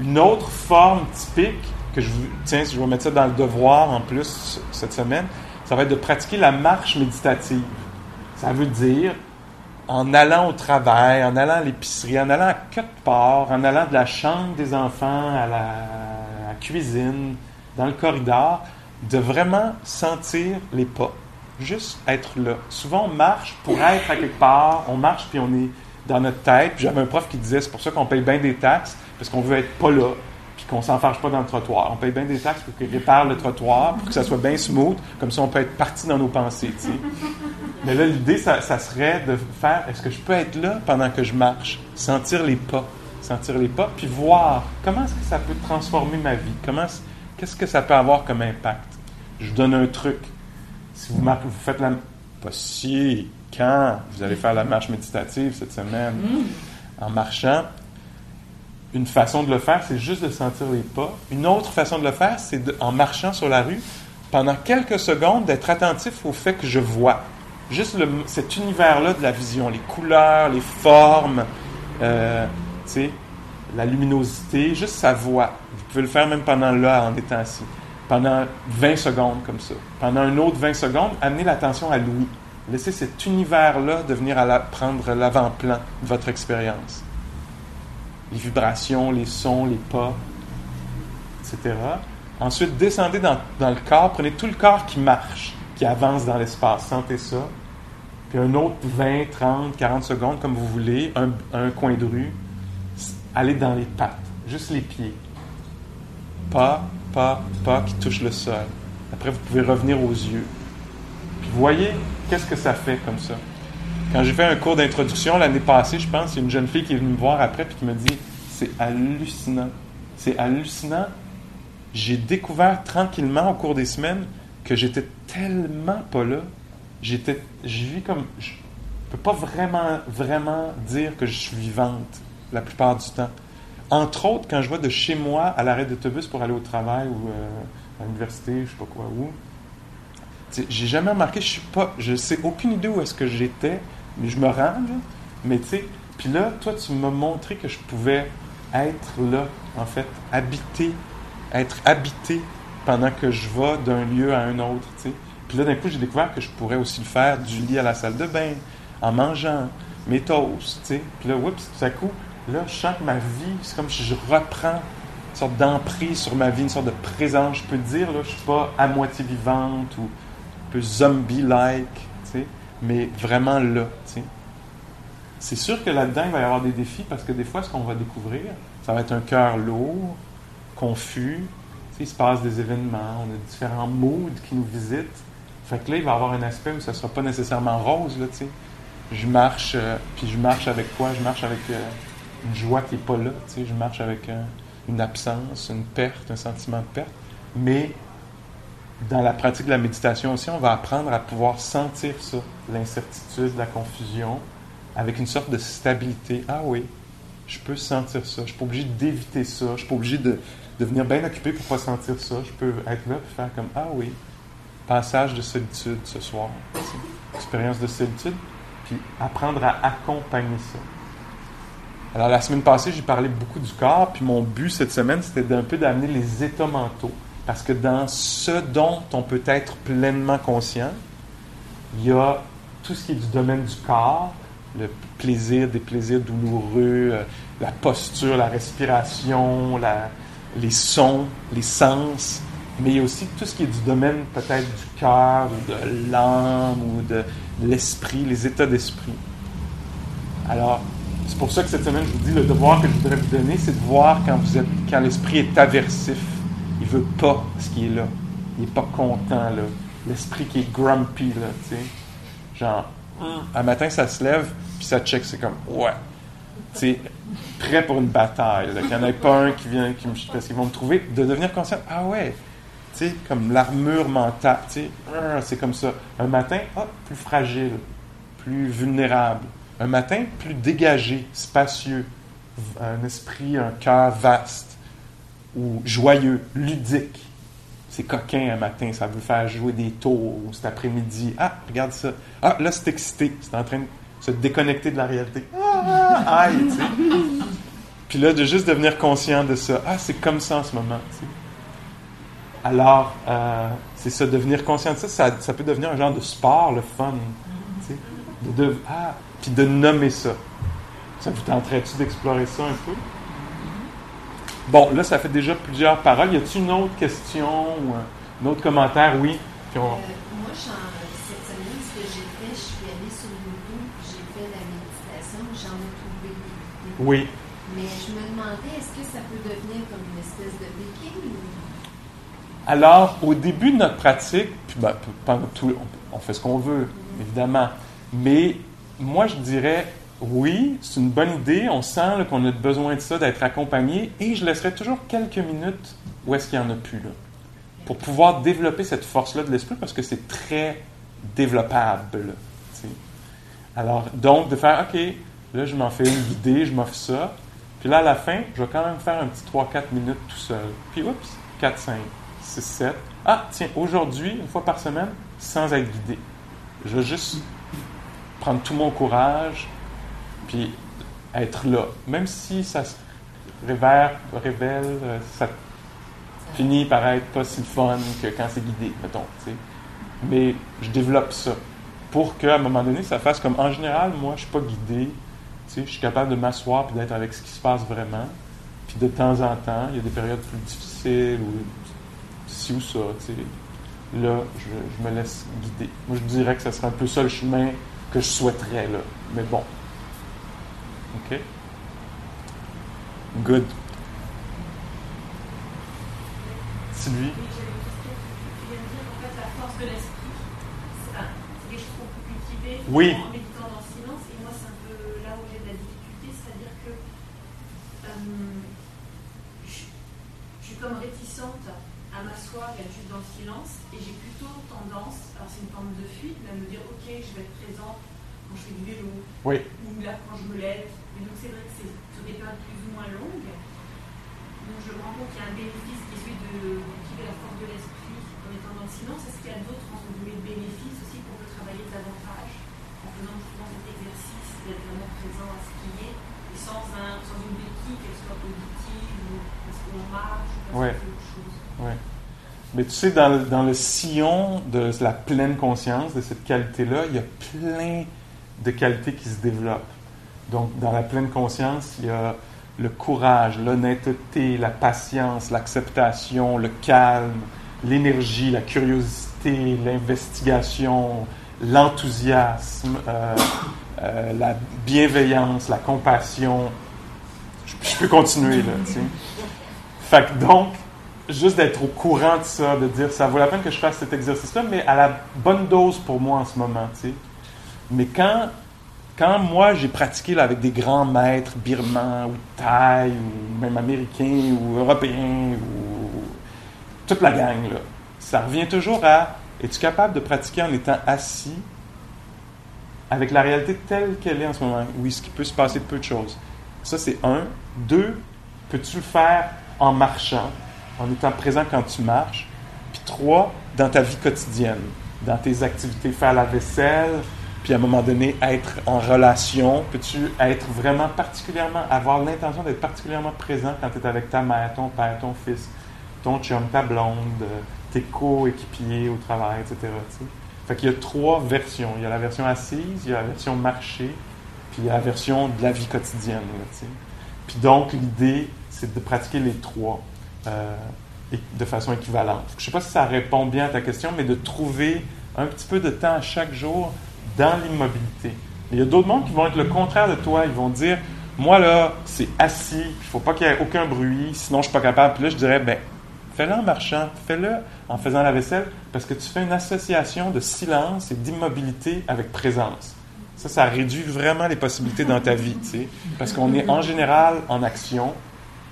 Une autre forme typique, que je vous, tiens, je vais mettre ça dans le devoir en plus cette semaine, ça va être de pratiquer la marche méditative. Ça veut dire en allant au travail, en allant à l'épicerie, en allant à quelque part, en allant de la chambre des enfants à la, cuisine, dans le corridor, de vraiment sentir les pas. Juste être là. Souvent, on marche pour être à quelque part, on marche puis on est dans notre tête. J'avais un prof qui disait c'est pour ça qu'on paye bien des taxes, parce qu'on veut être pas là, qu'on s'enfarge pas dans le trottoir. On paye bien des taxes pour qu'il répare le trottoir, pour que ça soit bien smooth, comme ça on peut être parti dans nos pensées. Mais là, l'idée, ça, serait de faire est-ce que je peux être là pendant que je marche, sentir les pas, sentir les pas, puis voir comment est-ce que ça peut transformer ma vie, comment, qu'est-ce que ça peut avoir comme impact? Je vous donne un truc. Si vous, vous faites la. Pas si, quand vous allez faire la marche méditative cette semaine, mm. en marchant, une façon de le faire, c'est juste de sentir les pas. Une autre façon de le faire, c'est en marchant sur la rue, pendant quelques secondes, d'être attentif au fait que je vois juste cet univers-là de la vision, les couleurs, les formes, euh, la luminosité, juste sa voix. Vous pouvez le faire même pendant là, en étant assis. Pendant 20 secondes comme ça. Pendant un autre 20 secondes, amenez l'attention à l'ouïe. Laissez cet univers-là devenir à prendre l'avant-plan de votre expérience. Les vibrations, les sons, les pas, etc. Ensuite, descendez dans, dans, le corps, prenez tout le corps qui marche, qui avance dans l'espace, sentez ça. Puis un autre 20, 30, 40 secondes, comme vous voulez, un, coin de rue, allez dans les pattes, juste les pieds. Pas, pas, pas qui touche le sol. Après, vous pouvez revenir aux yeux. Puis voyez qu'est-ce que ça fait comme ça. Quand j'ai fait un cours d'introduction l'année passée, je pense, il y a une jeune fille qui est venue me voir après et qui me dit C'est hallucinant. C'est hallucinant. J'ai découvert tranquillement au cours des semaines que j'étais tellement pas là. J'étais, je vis comme, je peux pas vraiment, vraiment dire que je suis vivante la plupart du temps. Entre autres, quand je vais de chez moi à l'arrêt d'autobus pour aller au travail ou euh, à l'université, je sais pas quoi où, j'ai jamais remarqué, je suis pas, je sais aucune idée où est-ce que j'étais, je me rends là. Mais tu sais, puis là, toi, tu m'as montré que je pouvais être là, en fait, habiter, être habité pendant que je vais d'un lieu à un autre, tu sais. Puis là, d'un coup, j'ai découvert que je pourrais aussi le faire du lit à la salle de bain, en mangeant mes toasts, tu sais. Puis là, oups, tout à coup, là, je sens que ma vie, c'est comme si je reprends une sorte d'emprise sur ma vie, une sorte de présence. Je peux te dire, là, je suis pas à moitié vivante ou un peu zombie-like, tu sais, mais vraiment là, tu sais. C'est sûr que là-dedans, il va y avoir des défis parce que des fois, ce qu'on va découvrir, ça va être un cœur lourd, confus. Tu sais, il se passe des événements, on a différents moods qui nous visitent. Fait que là, il va y avoir un aspect où ça ne sera pas nécessairement rose, là, tu sais. Je marche, euh, puis je marche avec quoi? Je marche avec euh, une joie qui n'est pas là, tu sais. Je marche avec euh, une absence, une perte, un sentiment de perte. Mais dans la pratique de la méditation aussi, on va apprendre à pouvoir sentir ça, l'incertitude, la confusion, avec une sorte de stabilité. Ah oui, je peux sentir ça. Je ne suis pas obligé d'éviter ça. Je ne suis pas obligé de, devenir bien occupé pour ne pas sentir ça. Je peux être là et faire comme Ah oui, passage de solitude ce soir. Expérience de solitude. Puis apprendre à accompagner ça. Alors la semaine passée, j'ai parlé beaucoup du corps. Puis mon but cette semaine, c'était d'un peu d'amener les états mentaux. Parce que dans ce dont on peut être pleinement conscient, il y a tout ce qui est du domaine du corps, le plaisir, des plaisirs douloureux, euh, la posture, la respiration, les sons, les sens, mais il y a aussi tout ce qui est du domaine peut-être du cœur ou de l'âme ou de l'esprit, les états d'esprit. Alors, c'est pour ça que cette semaine, je vous dis, le devoir que je voudrais vous donner, c'est de voir quand quand l'esprit est aversif, il veut pas ce qui est là. Il n'est pas content, là. L'esprit qui est grumpy, là, tu sais. Genre, un matin, ça se lève, puis ça check, c'est comme, ouais. Sais, prêt pour une bataille. Qu'il n'y en ait pas un qui vient, qui me, parce qu'ils vont me trouver, de devenir conscient, ah ouais, tu sais, comme l'armure mentale, tu sais, c'est comme ça. Un matin, hop, plus fragile, plus vulnérable. Un matin, plus dégagé, spacieux, un esprit, un cœur vaste ou joyeux, ludique. C'est coquin un matin, ça veut faire jouer des tours cet après-midi. Ah, regarde ça. Ah, là, c'est excité. C'est en train de se déconnecter de la réalité. Ah, aïe, tu sais. Puis là, de juste devenir conscient de ça. Ah, c'est comme ça en ce moment, tu sais. Alors, euh, c'est ça, devenir conscient de ça, ça, peut devenir un genre de sport, le fun. Tu sais. Ah, puis de nommer ça. Ça vous tenterait-tu d'explorer ça un peu? Bon, là, ça fait déjà plusieurs paroles. Y a-t-il une autre question ou un, autre commentaire? Oui.
Euh, moi, cette semaine, ce que j'ai fait, je suis allée sur YouTube, j'ai fait la méditation, j'en ai trouvé des
Oui.
Mais je me demandais, est-ce que ça peut devenir comme une espèce de béquille
Alors, au début de notre pratique, puis ben, tout, on, fait ce qu'on veut, évidemment. Mais moi, je dirais, oui, c'est une bonne idée. On sent qu'on a besoin de ça, d'être accompagné. Et je laisserai toujours quelques minutes où est-ce qu'il n'y en a plus, pour pouvoir développer cette force-là de l'esprit, parce que c'est très développable. Alors, donc, de faire, OK, là, je m'en fais une guidée, je m'offre ça. Puis là, à la fin, je vais quand même faire un petit 3-4 minutes tout seul. Puis, oups, 4, 5, 6, 7. Ah, tiens, aujourd'hui, une fois par semaine, sans être guidé. Je vais juste prendre tout mon courage, puis être là. Même si ça se révèle, révèle euh, ça finit par être pas si fun que quand c'est guidé, mettons. Mais je développe ça pour qu'à un moment donné, ça fasse comme en général, moi, je suis pas guidé. Je suis capable de m'asseoir et d'être avec ce qui se passe vraiment. Puis de temps en temps, il y a des périodes plus difficiles ou ci ou ça, tu sais. Là, je, je, me laisse guider. Moi, je dirais que ce serait un peu ça le chemin que je souhaiterais, là. Mais bon. OK? Good. Sylvie? Oui.
En méditant dans le silence, et moi c'est un peu là où j'ai de la difficulté, c'est-à-dire que euh, je, suis comme réticente à m'asseoir et à être juste dans le silence, et j'ai plutôt tendance, alors c'est une forme de fuite, à me dire ok, je vais être présente quand je fais du vélo, ou là quand je me lève. Et donc c'est vrai que c'est sur des périodes plus ou moins longues. Donc je me rends compte qu'il y a un bénéfice qui est celui de cultiver la force de l'esprit en étant dans le silence. Est-ce qu'il y a d'autres bénéfices aussi qu'on peut travailler davantage faisant souvent cet exercice d'être vraiment présent à ce qui est, et sans, un, sans une béquille, qu'elle soit auditive ou parce qu'on marche ou parce ouais. autre chose.
Ouais. Mais tu sais, dans le, dans le sillon de la pleine conscience, de cette qualité-là, il y a plein de qualités qui se développent. Donc, dans la pleine conscience, il y a le courage, l'honnêteté, la patience, l'acceptation, le calme, l'énergie, la curiosité, l'investigation, l'enthousiasme, euh, euh, la bienveillance, la compassion. Je, peux continuer, là, tu sais. Fait que donc, juste d'être au courant de ça, de dire ça vaut la peine que je fasse cet exercice-là, mais à la bonne dose pour moi en ce moment, tu sais. Mais quand, quand moi j'ai pratiqué là, avec des grands maîtres birmans ou thaïs ou même américains ou européens ou toute la gang, ça revient toujours à es-tu capable de pratiquer en étant assis avec la réalité telle qu'elle est en ce moment? Oui, ce qui peut se passer de peu de choses? Ça, c'est un. Deux, peux-tu le faire en marchant, en étant présent quand tu marches? Puis trois, dans ta vie quotidienne, dans tes activités, faire la vaisselle, puis à un moment donné, être en relation. Peux-tu être vraiment particulièrement, avoir l'intention d'être particulièrement présent quand tu es avec ta mère, ton père, ton fils, ton chum, ta blonde, tes co-équipiers au travail, etc. Fait qu'il y a trois versions. Il y a la version assise, il y a la version marché, puis il y a la version de la vie quotidienne. puis donc, l'idée, c'est de pratiquer les trois euh, de façon équivalente. Je ne sais pas si ça répond bien à ta question, mais de trouver un petit peu de temps chaque jour dans l'immobilité. Il y a d'autres mondes qui vont être le contraire de toi. Ils vont dire, moi là, c'est assis, il ne faut pas qu'il y ait aucun bruit, sinon je ne suis pas capable. Puis là, je dirais, ben, fais-le en marchant, fais-le en faisant la vaisselle, parce que tu fais une association de silence et d'immobilité avec présence. Ça, ça réduit vraiment les possibilités dans ta vie, tu sais, parce qu'on est en général en action,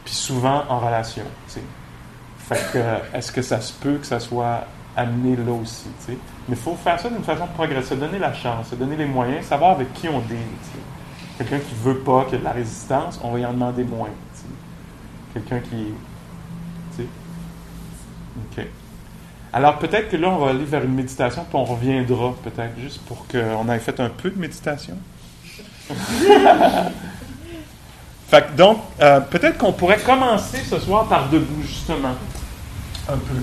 puis souvent en relation, tu sais. Fait que, est-ce que ça se peut que ça soit amené là aussi, tu sais? Mais il faut faire ça d'une façon progressive, se donner la chance, se donner les moyens, savoir avec qui on deal, Quelqu'un qui veut pas, qui a de la résistance, on va y en demander moins. Quelqu'un qui, tu sais. OK. Alors peut-être que là, on va aller vers une méditation, puis on reviendra peut-être juste pour qu'on ait fait un peu de méditation. *laughs* fait que donc, euh, peut-être qu'on pourrait commencer ce soir par debout, justement. Un peu.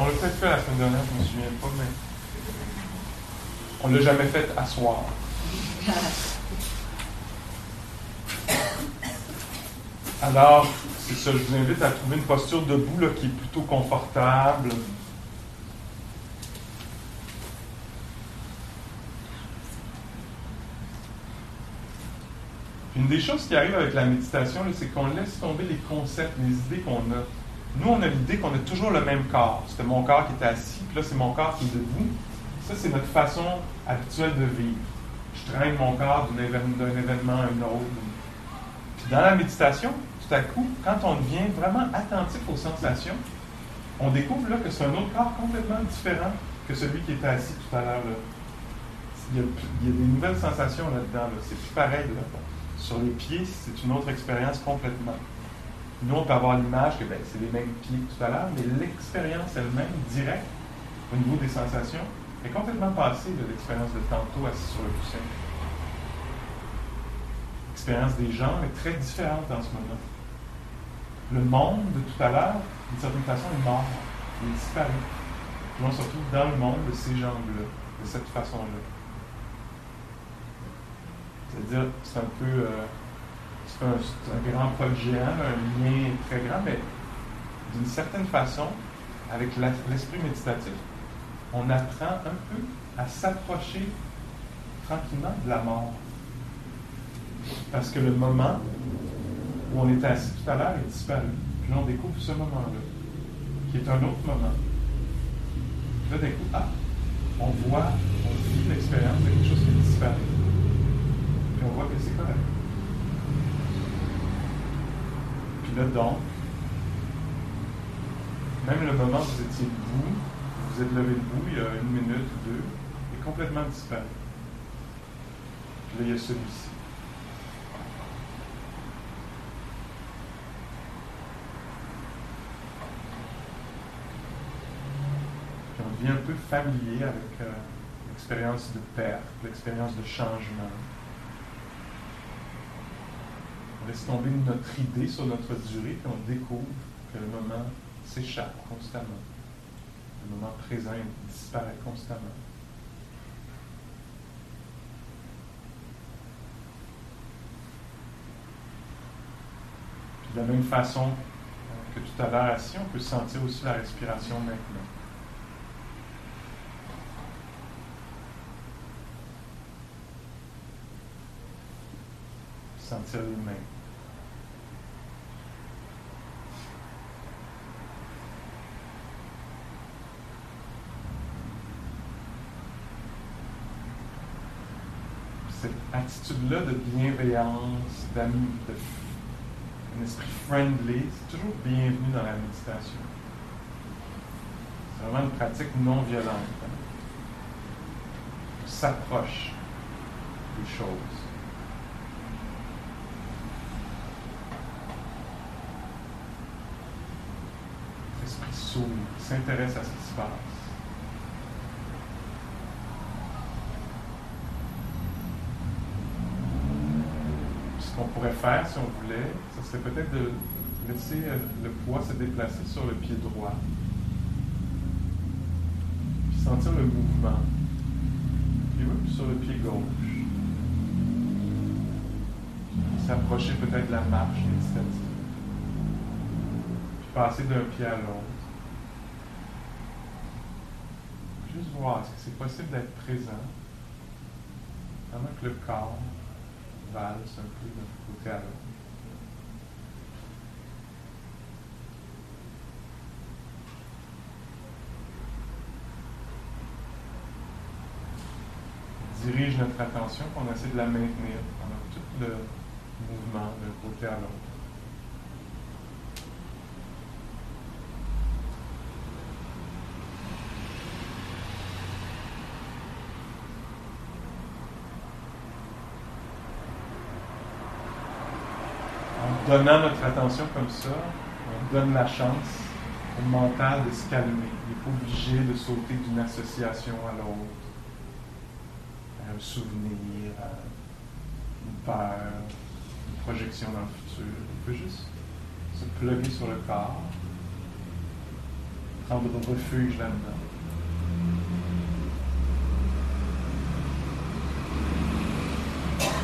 On l'a peut-être fait la semaine dernière, je ne me souviens pas, mais on ne l'a jamais fait à soir. Alors, c'est ça, je vous invite à trouver une posture debout là, qui est plutôt confortable. Une des choses qui arrive avec la méditation, c'est qu'on laisse tomber les concepts, les idées qu'on a. Nous, on a l'idée qu'on a toujours le même corps. C'était mon corps qui était assis, puis là, c'est mon corps qui est debout. Ça, c'est notre façon habituelle de vivre. Je traîne mon corps d'un événement à un autre. Puis dans la méditation, tout à coup, quand on devient vraiment attentif aux sensations, on découvre là que c'est un autre corps complètement différent que celui qui était assis tout à l'heure. Il, y a des nouvelles sensations là-dedans. C'est plus pareil. Là. Sur les pieds, c'est une autre expérience complètement. Nous, on peut avoir l'image que ben, c'est les mêmes pieds que tout à l'heure, mais l'expérience elle-même, directe, au niveau des sensations, est complètement passée de l'expérience de tantôt assis sur le coussin. L'expérience des gens est très différente en ce moment. Le monde de tout à l'heure, d'une certaine façon, est mort. Il est disparu. on se retrouve dans le monde de ces gens-là, de cette façon-là. C'est-à-dire, c'est un peu. Euh, c'est un, grand pas géant, un lien très grand, mais d'une certaine façon, avec l'esprit méditatif, on apprend un peu à s'approcher tranquillement de la mort. Parce que le moment où on était assis tout à l'heure est disparu. Puis là, on découvre ce moment-là, qui est un autre moment. Là, d'un coup, ah, on voit, on vit l'expérience de quelque chose qui est disparu. Puis on voit que c'est correct. Puis là, donc, même le moment où vous étiez debout, vous êtes levé debout il y a une minute ou deux, est complètement disparu. Puis là, il y a celui-ci. devient un peu familier avec euh, l'expérience de perte, l'expérience de changement. On laisse tomber notre idée sur notre durée, puis on découvre que le moment s'échappe constamment. Le moment présent disparaît constamment. De la même façon euh, que tout à l'heure assis, on peut sentir aussi la respiration maintenant. sentir les mains. Cette attitude-là de bienveillance, d'amis, un esprit friendly, c'est toujours bienvenu dans la méditation. C'est vraiment une pratique non violente. Hein. On s'approche des choses. s'intéresse à ce qui se passe. Ce qu'on pourrait faire, si on voulait, ce serait peut-être de laisser le poids se déplacer sur le pied droit. Puis sentir le mouvement. Puis oui, sur le pied gauche. S'approcher peut-être de la marche méditative. Puis passer d'un pied à l'autre. juste voir, est-ce que c'est possible d'être présent? Pendant que le corps valse un peu d'un côté à l'autre. dirige notre attention, qu'on essaie de la maintenir pendant tout le mouvement d'un côté à l'autre. Donnant notre attention comme ça, on donne la chance au mental de se calmer. Il n'est pas obligé de sauter d'une association à l'autre, à un souvenir, à une peur, une projection dans le futur. Il peut juste se plugger sur le corps, prendre refuge là-dedans.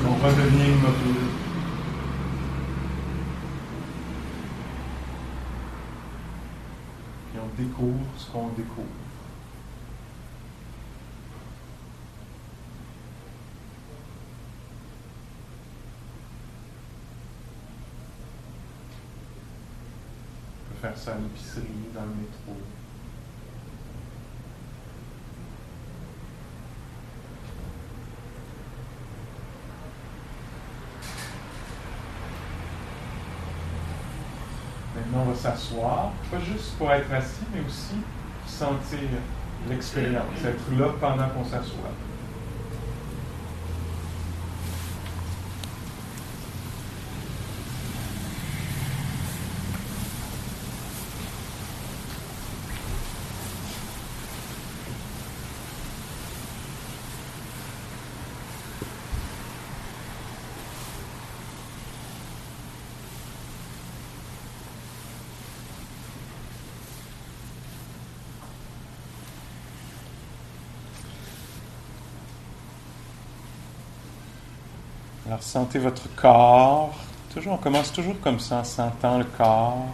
on va devenir immobile. Découvre ce qu'on découvre. On peut faire ça à l'épicerie, dans le métro. On va s'asseoir, pas juste pour être assis, mais aussi sentir l'expérience, être là pendant qu'on s'assoit. Sentez votre corps. Toujours, on commence toujours comme ça, en sentant le corps.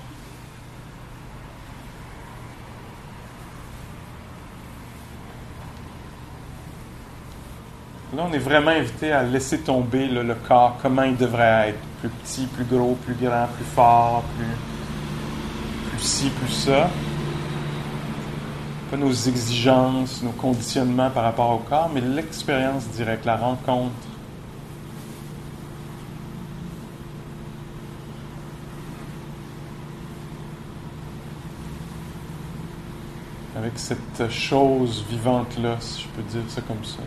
Là, on est vraiment invité à laisser tomber le corps, comment il devrait être. Plus petit, plus gros, plus grand, plus fort, plus, plus ci, plus ça. Pas nos exigences, nos conditionnements par rapport au corps, mais l'expérience directe, la rencontre avec cette chose vivante-là, si je peux dire ça comme ça.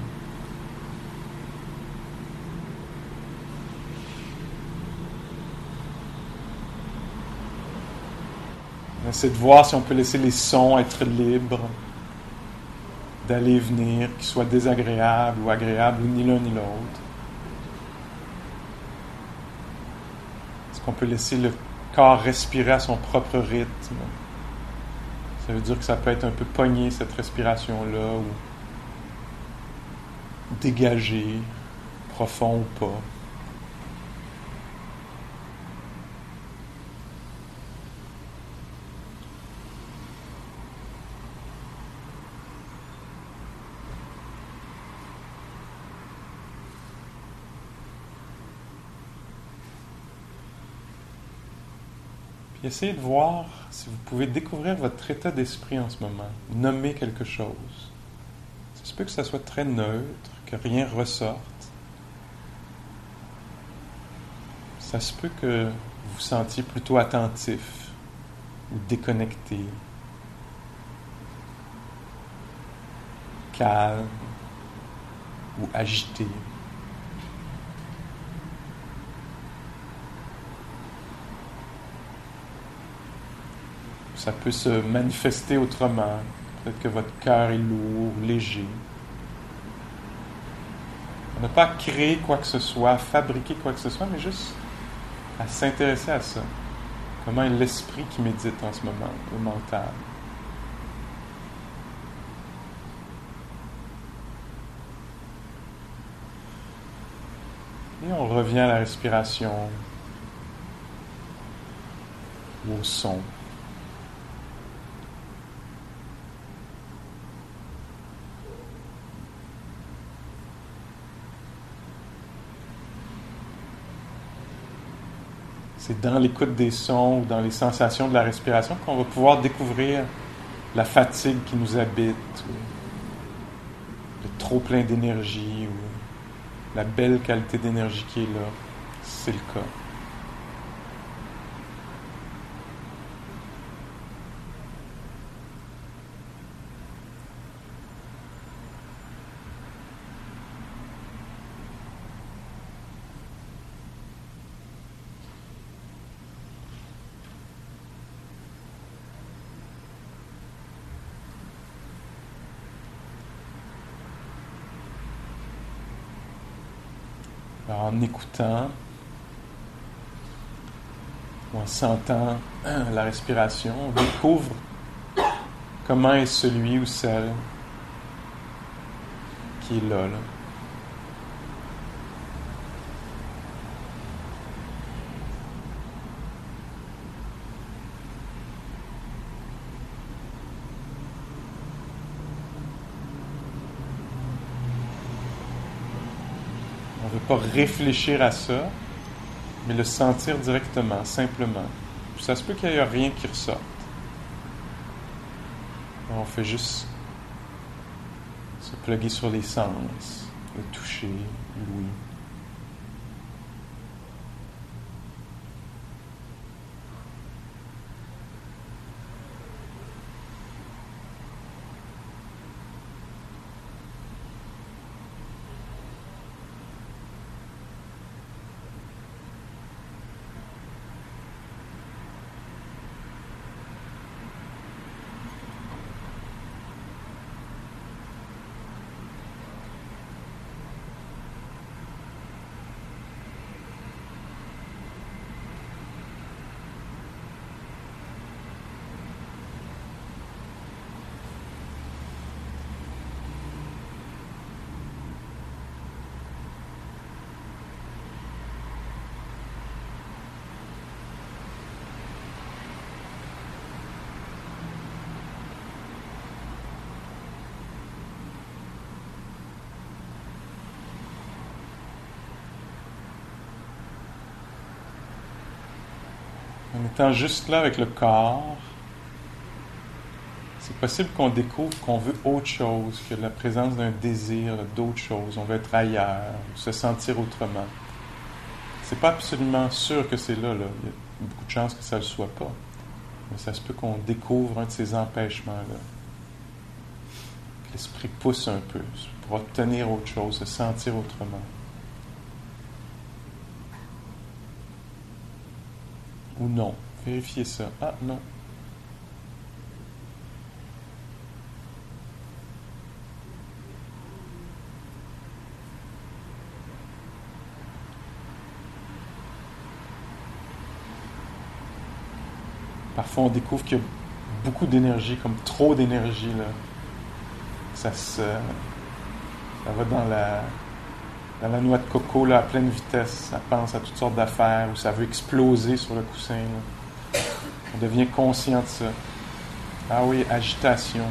On essaie de voir si on peut laisser les sons être libres, d'aller et venir, qu'ils soient désagréables ou agréables, ni l'un ni l'autre. Est-ce qu'on peut laisser le corps respirer à son propre rythme? Ça veut dire que ça peut être un peu pogné, cette respiration-là, ou dégagé, profond ou pas. Essayez de voir si vous pouvez découvrir votre état d'esprit en ce moment, nommer quelque chose. Ça se peut que ça soit très neutre, que rien ressorte. Ça se peut que vous vous sentiez plutôt attentif ou déconnecté, calme ou agité. Ça peut se manifester autrement. Peut-être que votre cœur est lourd, léger. On n'a pas à créer quoi que ce soit, à fabriquer quoi que ce soit, mais juste à s'intéresser à ça. Comment est l'esprit qui médite en ce moment, le mental? Et on revient à la respiration ou au son. C'est dans l'écoute des sons ou dans les sensations de la respiration qu'on va pouvoir découvrir la fatigue qui nous habite, le trop plein d'énergie, ou la belle qualité d'énergie qui est là. C'est le cas. En sentant *clears throat* la respiration, on découvre comment est celui ou celle qui est là. Réfléchir à ça, mais le sentir directement, simplement. ça se peut qu'il n'y ait rien qui ressorte. On fait juste se pluguer sur les sens, le toucher, l'ouïe. En étant juste là avec le corps, c'est possible qu'on découvre qu'on veut autre chose que la présence d'un désir d'autre chose. On veut être ailleurs, se sentir autrement. C'est pas absolument sûr que c'est là, là. Il y a beaucoup de chances que ça ne le soit pas. Mais ça se peut qu'on découvre un de ces empêchements-là. L'esprit pousse un peu pour obtenir autre chose, se sentir autrement. Ou non. Vérifiez ça. Ah, non. Parfois, on découvre qu'il y a beaucoup d'énergie, comme trop d'énergie. Là. Ça se. Ça va dans la, dans la noix de coco là, à pleine vitesse. Ça pense à toutes sortes d'affaires ou ça veut exploser sur le coussin. On devient conscient de ça. Ah oui, agitation.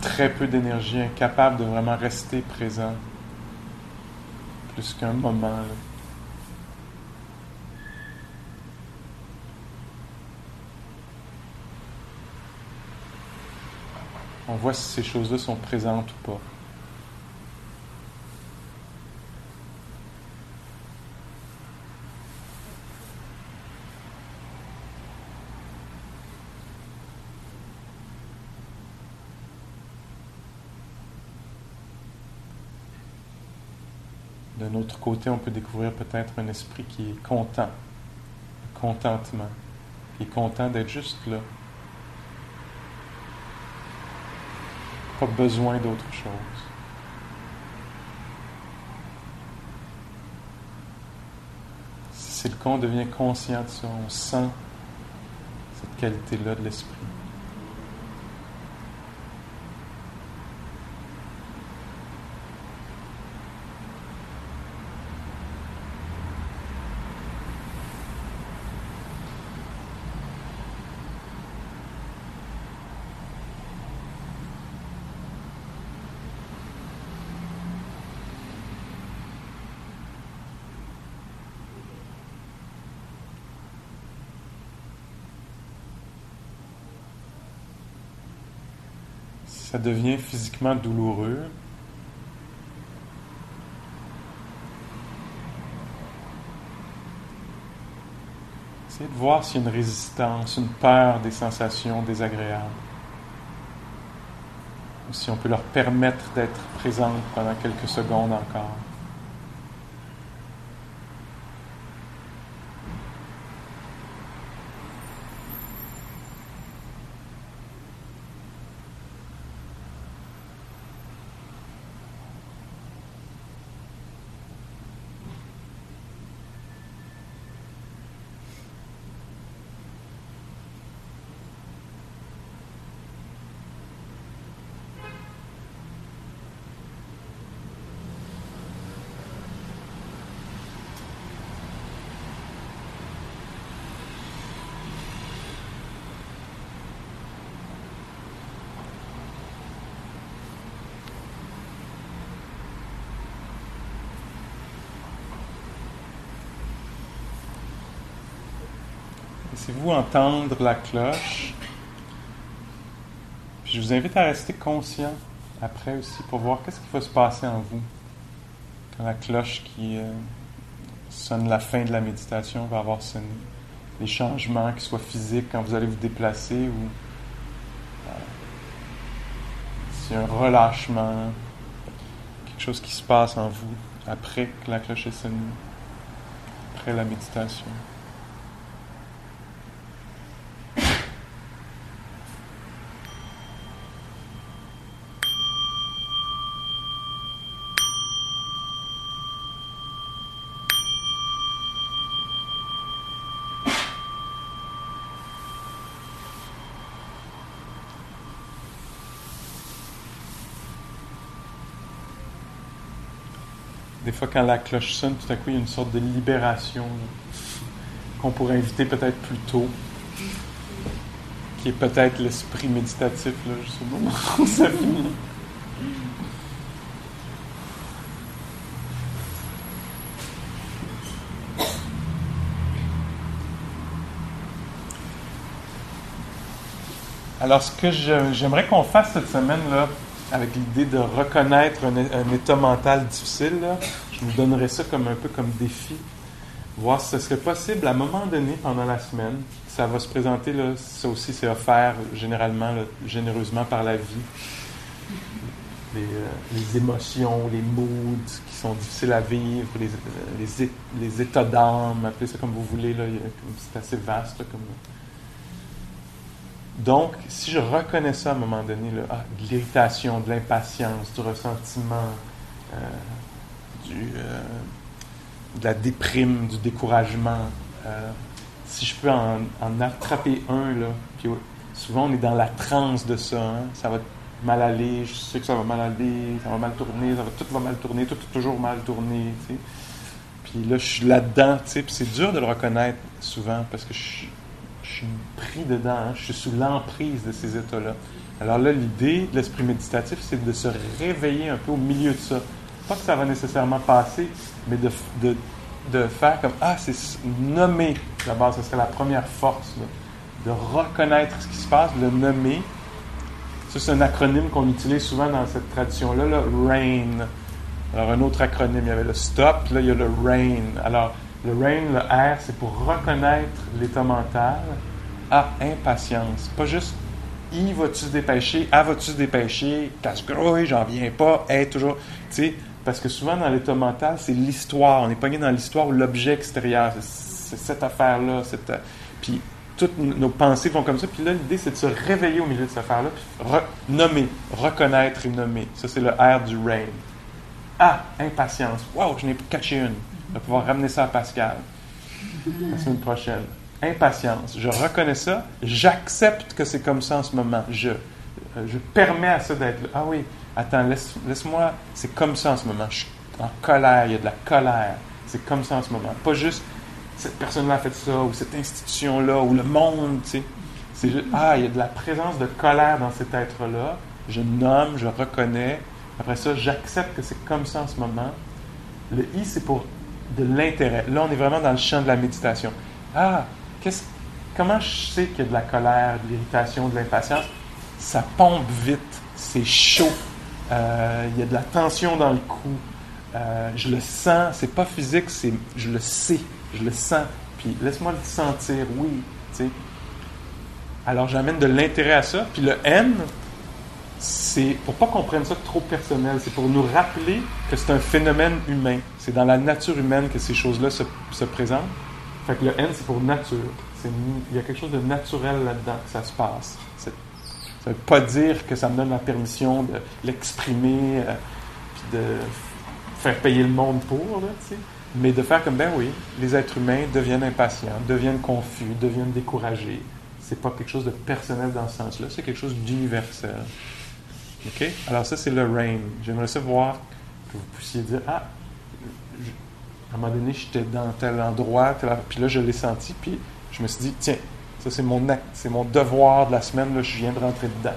Très peu d'énergie, incapable de vraiment rester présent plus qu'un moment. Là. On voit si ces choses-là sont présentes ou pas. D'un autre côté, on peut découvrir peut-être un esprit qui est content, contentement, qui est content d'être juste là, pas besoin d'autre chose. Si c'est le cas, on devient conscient de ça, on sent cette qualité-là de l'esprit. Ça devient physiquement douloureux, essayez de voir s'il y a une résistance, une peur des sensations désagréables. Ou si on peut leur permettre d'être présentes pendant quelques secondes encore. Laissez-vous entendre la cloche. je vous invite à rester conscient après aussi pour voir qu'est-ce qui va se passer en vous quand la cloche qui euh, sonne la fin de la méditation va avoir sonné. Les changements, qu'ils soient physiques quand vous allez vous déplacer ou euh, c'est un relâchement, quelque chose qui se passe en vous après que la cloche est sonnée, après la méditation. fois, quand la cloche sonne, tout à coup, il y a une sorte de libération qu'on pourrait inviter peut-être plus tôt, qui est peut-être l'esprit méditatif, là, juste où ça finit. Alors, ce que j'aimerais qu'on fasse cette semaine, là, avec l'idée de reconnaître un, état mental difficile, je vous donnerais ça comme un peu comme défi. Voir si ce serait possible à un moment donné pendant la semaine. Ça va se présenter, là, ça aussi c'est offert généralement, généreusement par la vie. Les, euh, les, émotions, les moods qui sont difficiles à vivre, les, les, les états d'âme, appelez ça comme vous voulez, c'est assez vaste. donc, si je reconnais ça à un moment donné, ah, de l'irritation, de l'impatience, du ressentiment, euh, euh, de la déprime, du découragement, euh, si je peux en, attraper un, là, puis souvent on est dans la transe de ça, hein, ça va mal aller, je sais que ça va mal aller, ça va mal tourner, tout va mal tourner, tout est toujours mal tourné, Puis là, je suis là-dedans, tu c'est dur de le reconnaître souvent parce que je suis pris dedans, hein. je suis sous l'emprise de ces états-là. Alors là, l'idée de l'esprit méditatif, c'est de se réveiller un peu au milieu de ça. Pas que ça va nécessairement passer, mais de, de, de faire comme Ah, c'est nommer d'abord, ce serait la première force, de reconnaître ce qui se passe, le nommer. Ça, c'est un acronyme qu'on utilise souvent dans cette tradition-là, le RAIN. Alors, un autre acronyme, il y avait le STOP, là, il y a le RAIN. Alors, le rain, le R, c'est pour reconnaître l'état mental. Ah, impatience. Pas juste I va-tu se dépêcher, A va-tu se dépêcher, casse-grouille, j'en viens pas, est toujours. Tu sais, parce que souvent dans l'état mental, c'est l'histoire. On est pogné dans l'histoire ou l'objet extérieur. C'est cette affaire-là. Puis toutes nos pensées vont comme ça. Puis là, l'idée, c'est de se réveiller au milieu de cette affaire-là, puis nommer, reconnaître et nommer. Ça, c'est le R du rain. Ah, impatience. Wow, je n'ai catché une. On va pouvoir ramener ça à Pascal la semaine prochaine. Impatience. Je reconnais ça. J'accepte que c'est comme ça en ce moment. Je, euh, je permets à ça d'être Ah oui, attends, laisse, laisse-moi. C'est comme ça en ce moment. Je suis en colère. Il y a de la colère. C'est comme ça en ce moment. Pas juste cette personne-là a fait ça, ou cette institution-là, ou le monde, tu sais. C'est juste, ah, il y a de la présence de colère dans cet être-là. Je nomme, je reconnais. Après ça, j'accepte que c'est comme ça en ce moment. Le I, c'est pour de l'intérêt. Là, on est vraiment dans le champ de la méditation. Ah, comment je sais qu'il y a de la colère, de l'irritation, de l'impatience? Ça pompe vite, c'est chaud, il y a de la tension dans le cou. Euh, je le sens, c'est pas physique, c'est, je le sais, je le sens. Puis laisse-moi le sentir, oui. Alors j'amène de l'intérêt à ça. Puis le N, c'est pour pas qu'on prenne ça trop personnel, c'est pour nous rappeler que c'est un phénomène humain. C'est dans la nature humaine que ces choses-là se, se, présentent. Fait que le N, c'est pour nature. il y a quelque chose de naturel là-dedans que ça se passe. Ça pas dire que ça me donne la permission de l'exprimer, euh, puis de faire payer le monde pour, là, mais de faire comme, ben oui, les êtres humains deviennent impatients, deviennent confus, deviennent découragés. C'est pas quelque chose de personnel dans ce sens-là, c'est quelque chose d'universel. OK? Alors, ça, c'est le rain. J'aimerais savoir que vous puissiez dire Ah, à un moment donné, j'étais dans tel endroit, puis là, je l'ai senti, puis je me suis dit Tiens, ça, c'est mon acte, c'est mon devoir de la semaine, là, je viens de rentrer dedans.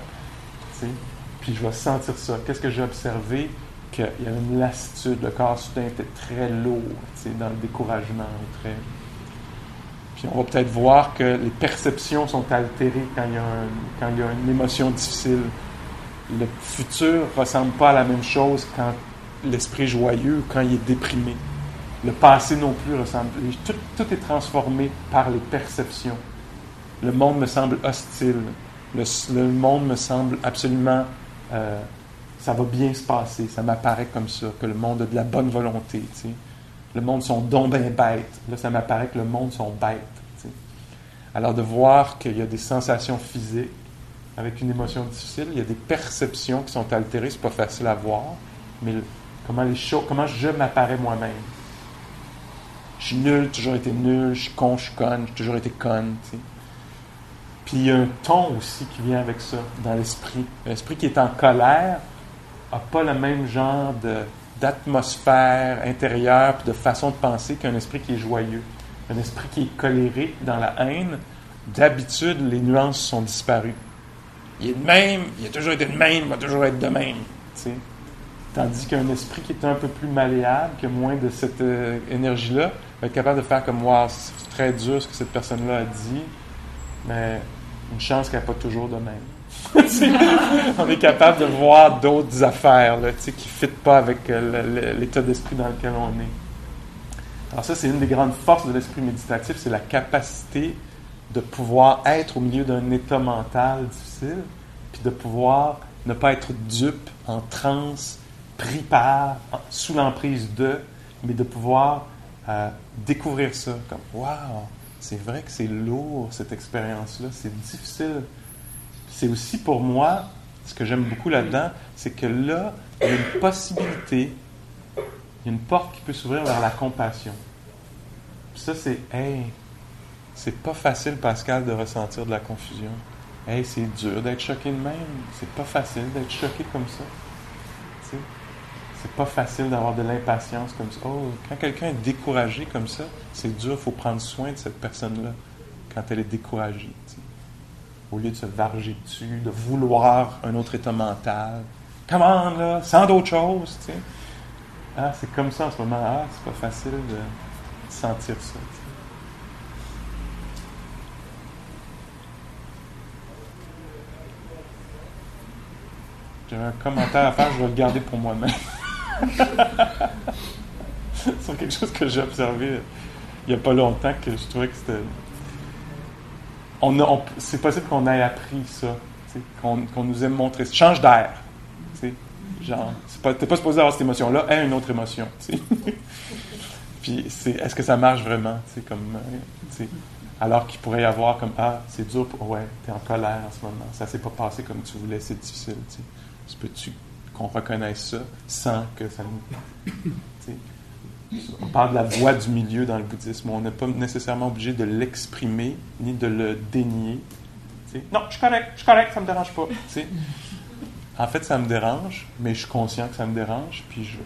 Puis je vais sentir ça. Qu'est-ce que j'ai observé? Qu'il y avait une lassitude, le corps soudain était très lourd, dans le découragement, très. Puis on va peut-être voir que les perceptions sont altérées quand il y a, a une émotion difficile le futur ne ressemble pas à la même chose quand l'esprit joyeux quand il est déprimé. Le passé non plus ressemble. Tout, est transformé par les perceptions. Le monde me semble hostile. Le, monde me semble absolument. Euh, ça va bien se passer. Ça m'apparaît comme ça, que le monde a de la bonne volonté. Le monde sont donc bien bêtes. Là, ça m'apparaît que le monde sont bêtes. Alors, de voir qu'il y a des sensations physiques, avec une émotion difficile, il y a des perceptions qui sont altérées, c'est pas facile à voir, mais comment je m'apparais moi-même. Je suis nul, toujours été nul, je suis con, je suis conne, j'ai toujours été conne. Puis il y a un ton aussi qui vient avec ça dans l'esprit. L'esprit qui est en colère n'a pas le même genre d'atmosphère intérieure et de façon de penser qu'un esprit qui est joyeux. Un esprit qui est colérique dans la haine, d'habitude, les nuances sont disparues il est de même, il a toujours été de même, il va toujours être de même. Tandis qu'un esprit qui est un peu plus malléable, qui a moins de cette euh, énergie-là, va être capable de faire comme moi, c'est très dur ce que cette personne-là a dit, mais Une chance qu'elle n'est pas toujours de même. *laughs* on est capable de voir d'autres affaires là, qui ne fitent pas avec euh, l'état d'esprit dans lequel on est. Alors ça, c'est une des grandes forces de l'esprit méditatif, c'est la capacité de pouvoir être au milieu d'un état mental difficile, puis de pouvoir ne pas être dupe, en transe, pris par, sous l'emprise de, mais de pouvoir euh, découvrir ça comme Waouh, c'est vrai que c'est lourd cette expérience-là, c'est difficile. C'est aussi pour moi, ce que j'aime beaucoup là-dedans, c'est que là, il y a une possibilité, il y a une porte qui peut s'ouvrir vers la compassion. ça, c'est Hey, c'est pas facile, Pascal, de ressentir de la confusion. Hey, c'est dur d'être choqué de même. C'est pas facile d'être choqué comme ça. C'est pas facile d'avoir de l'impatience comme ça. Oh, quand quelqu'un est découragé comme ça, c'est dur, il faut prendre soin de cette personne-là quand elle est découragée. Au lieu de se varger dessus, de vouloir un autre état mental. Comment, là, sans d'autre chose, tu sais. Ah, c'est comme ça en ce moment. Ah, c'est pas facile de sentir ça. J'avais un commentaire à faire, je vais le garder pour moi-même. C'est quelque chose que j'ai observé il n'y a pas longtemps que je trouvais que c'était. On, c'est possible qu'on ait appris ça, qu'on, nous ait montré. Change d'air. Genre, c'est pas, t'es pas supposé avoir cette émotion-là, aie une autre émotion. *laughs* Puis, c'est, est-ce que ça marche vraiment? Comme, euh, alors qu'il pourrait y avoir comme Ah, c'est dur, pour, ouais, t'es en colère en ce moment, ça s'est pas passé comme tu voulais, c'est difficile. Peux-tu qu'on reconnaisse ça sans que ça nous. *coughs* On parle de la voix du milieu dans le bouddhisme. On n'est pas nécessairement obligé de l'exprimer ni de le dénier. non, je suis correct, je suis correct, ça me dérange pas. En fait, ça me dérange, mais je suis conscient que ça me dérange, puis je,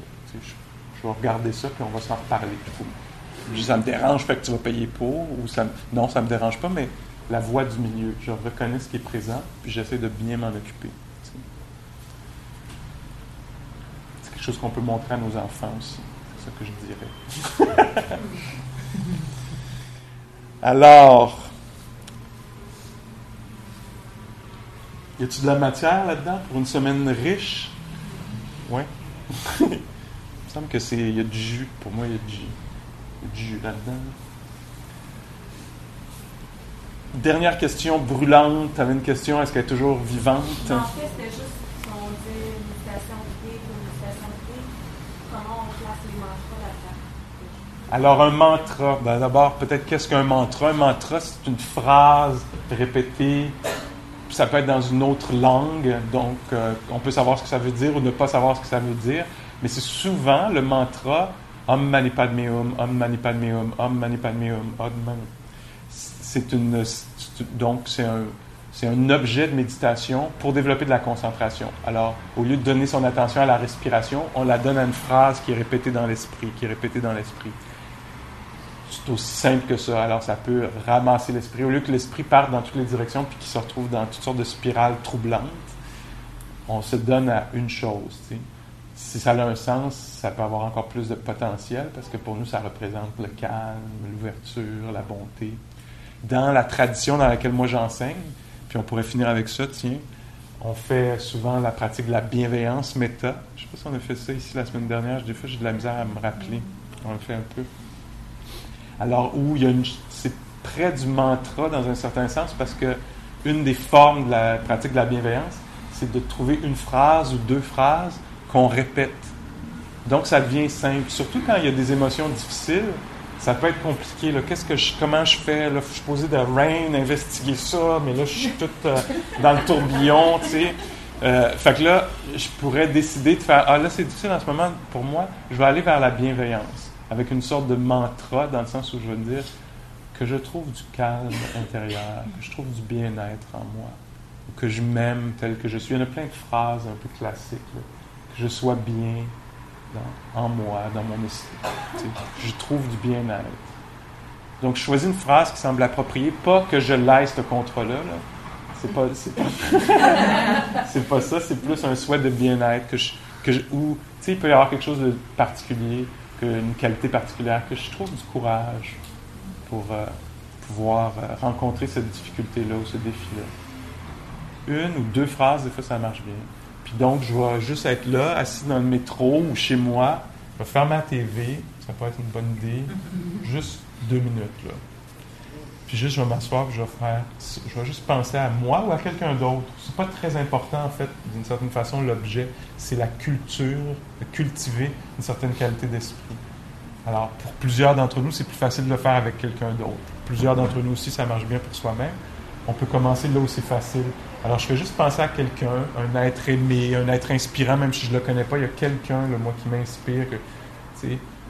vais regarder ça, puis on va s'en reparler. Je dis, ça me dérange, fait que tu vas payer pour, ou ça, non, ça me dérange pas, mais la voix du milieu. Je reconnais ce qui est présent, puis j'essaie de bien m'en occuper. Chose qu'on peut montrer à nos enfants aussi. C'est ça que je dirais. *laughs* Alors, y a-t-il de la matière là-dedans pour une semaine riche? Oui. *laughs* il me semble que c'est. Il y a du jus. Pour moi, il y a du jus. Il y a du jus là-dedans. Dernière question brûlante. Tu avais une question. Est-ce qu'elle est toujours vivante?
En fait, c'était juste
Alors, un mantra, ben, d'abord, peut-être qu'est-ce qu'un mantra? Un mantra, c'est une phrase répétée. Ça peut être dans une autre langue, donc euh, on peut savoir ce que ça veut dire ou ne pas savoir ce que ça veut dire. Mais c'est souvent le mantra Om Mani Padme Hum, Om Mani Padme Hum, Om Mani Padme Hum, Om Mani. C'est une, donc c'est un, c'est un objet de méditation pour développer de la concentration. Alors, au lieu de donner son attention à la respiration, on la donne à une phrase qui est répétée dans l'esprit, qui est répétée dans l'esprit. C'est aussi simple que ça. Alors, ça peut ramasser l'esprit. Au lieu que l'esprit parte dans toutes les directions puis qu'il se retrouve dans toutes sortes de spirales troublantes, on se donne à une chose. Si ça a un sens, ça peut avoir encore plus de potentiel parce que pour nous, ça représente le calme, l'ouverture, la bonté. Dans la tradition dans laquelle moi j'enseigne, puis on pourrait finir avec ça, tiens, on fait souvent la pratique de la bienveillance méta. Je ne sais pas si on a fait ça ici la semaine dernière. Des fois, j'ai de la misère à me rappeler. On le fait un peu. Alors, où il y a une, c'est près du mantra dans un certain sens, parce que une des formes de la pratique de la bienveillance, c'est de trouver une phrase ou deux phrases qu'on répète. Donc, ça devient simple. Surtout quand il y a des émotions difficiles, ça peut être compliqué. Qu'est-ce que je, comment je fais? Là, je suis posé de rain, investiguer ça, mais là, je suis tout euh, dans le tourbillon, tu sais. Euh, fait que là, je pourrais décider de faire Ah, là, c'est difficile en ce moment pour moi, je vais aller vers la bienveillance avec une sorte de mantra, dans le sens où je veux dire que je trouve du calme intérieur, que je trouve du bien-être en moi, que je m'aime tel que je suis. Il y en a plein de phrases un peu classiques, que je sois bien en moi, dans mon esprit, je trouve du bien-être. Donc, je choisis une phrase qui semble appropriée, pas que je laisse ce contrat-là. Pas, *laughs* c'est pas, ça, c'est plus un souhait de bien-être que je, que tu sais, il peut y avoir quelque chose de particulier une qualité particulière, que je trouve du courage pour euh, pouvoir euh, rencontrer cette difficulté-là ou ce défi-là. Une ou deux phrases, des fois, ça marche bien. Puis donc, je vais juste être là, assis dans le métro ou chez moi, je vais faire ma TV, ça peut être une bonne idée, juste deux minutes, là. Puis juste, je vais m'asseoir, je vais faire, je vais juste penser à moi ou à quelqu'un d'autre. C'est pas très important, en fait, d'une certaine façon, l'objet. C'est la culture, de cultiver une certaine qualité d'esprit. Alors, pour plusieurs d'entre nous, c'est plus facile de le faire avec quelqu'un d'autre. Plusieurs d'entre nous aussi, ça marche bien pour soi-même. On peut commencer là où c'est facile. Alors, je fais juste penser à quelqu'un, un être aimé, un être inspirant, même si je le connais pas. Il y a quelqu'un, moi, qui m'inspire. Que,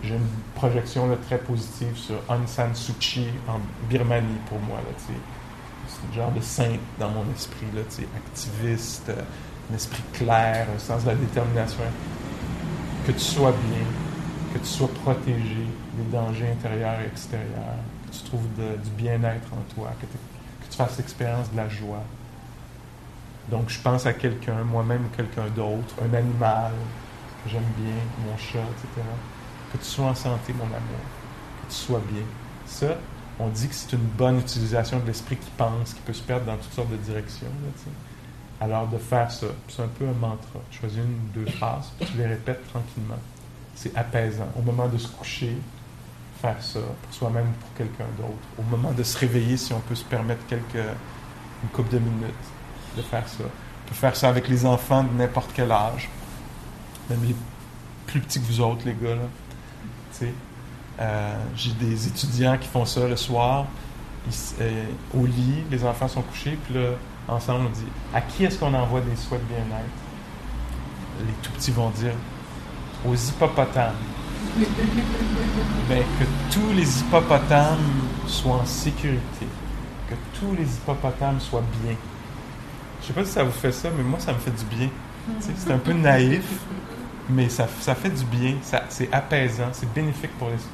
j'ai une projection très positive sur Aung San Suu Kyi en Birmanie pour moi. c'est un genre de sainte dans mon esprit, là, activiste, euh, un esprit clair, un sens de la détermination. Que tu sois bien, que tu sois protégé des dangers intérieurs et extérieurs, que tu trouves du bien-être en toi, que tu fasses l'expérience de la joie. Donc, je pense à quelqu'un, moi-même ou quelqu'un d'autre, un animal que j'aime bien, mon chat, etc que tu sois en santé, mon amour, que tu sois bien. Ça, on dit que c'est une bonne utilisation de l'esprit qui pense, qui peut se perdre dans toutes sortes de directions. Alors, de faire ça, c'est un peu un mantra. Choisis une ou deux phrases, puis tu les répètes tranquillement. C'est apaisant. Au moment de se coucher, faire ça pour soi-même ou pour quelqu'un d'autre. Au moment de se réveiller, si on peut se permettre quelques, une couple de minutes de faire ça. On peut faire ça avec les enfants de n'importe quel âge, même les plus petits que vous autres, les gars. Là. Euh, j'ai des étudiants qui font ça le soir, euh, au lit, les enfants sont couchés, puis là, ensemble, on dit À qui est-ce qu'on envoie des souhaits de bien-être Les tout petits vont dire Aux hippopotames. *laughs* ben, que tous les hippopotames soient en sécurité, que tous les hippopotames soient bien. Je sais pas si ça vous fait ça, mais moi, ça me fait du bien. C'est un peu naïf, *laughs* mais ça, ça fait du bien, c'est apaisant, c'est bénéfique pour l'esprit.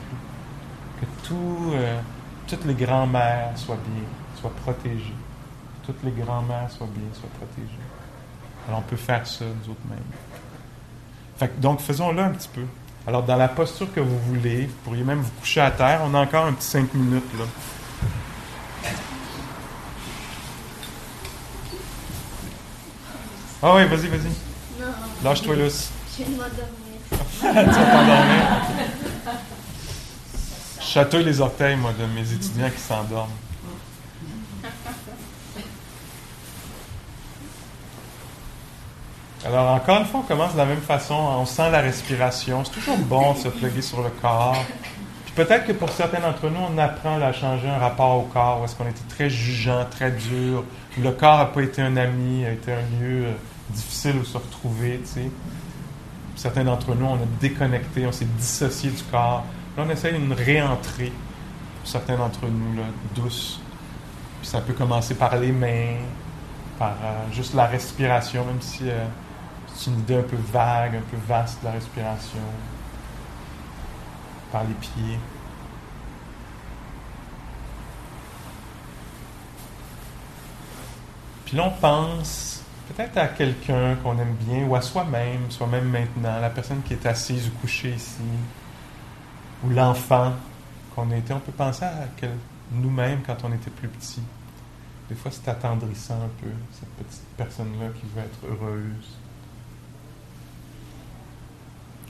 Que tout, euh, toutes les grands-mères soient bien, soient protégées. Toutes les grands-mères soient bien, soient protégées. Alors on peut faire ça nous autres mêmes. donc faisons-le un petit peu. Alors dans la posture que vous voulez, vous pourriez même vous coucher à terre. On a encore un petit cinq minutes là. Ah oui, vas-y, vas-y. Lâche-toi là. *laughs* Les orteils, de mes étudiants qui s'endorment. Alors, encore une fois, on commence de la même façon. On sent la respiration. C'est toujours bon de se plugger sur le corps. Puis peut-être que pour certains d'entre nous, on apprend à changer un rapport au corps, est-ce qu'on était très jugeant, très dur, le corps n'a pas été un ami, a été un lieu euh, difficile où se retrouver, certains d'entre nous, on a déconnecté, on s'est dissocié du corps. Là, on essaie une réentrée, pour certains d'entre nous, douce. Puis ça peut commencer par les mains, par euh, juste la respiration, même si euh, c'est une idée un peu vague, un peu vaste la respiration. Par les pieds. Puis là, on pense peut-être à quelqu'un qu'on aime bien ou à soi-même, soi-même maintenant, la personne qui est assise ou couchée ici, ou l'enfant qu'on a été. On peut penser à nous-mêmes quand on était plus petit. Des fois, c'est attendrissant un peu, cette petite personne-là qui veut être heureuse.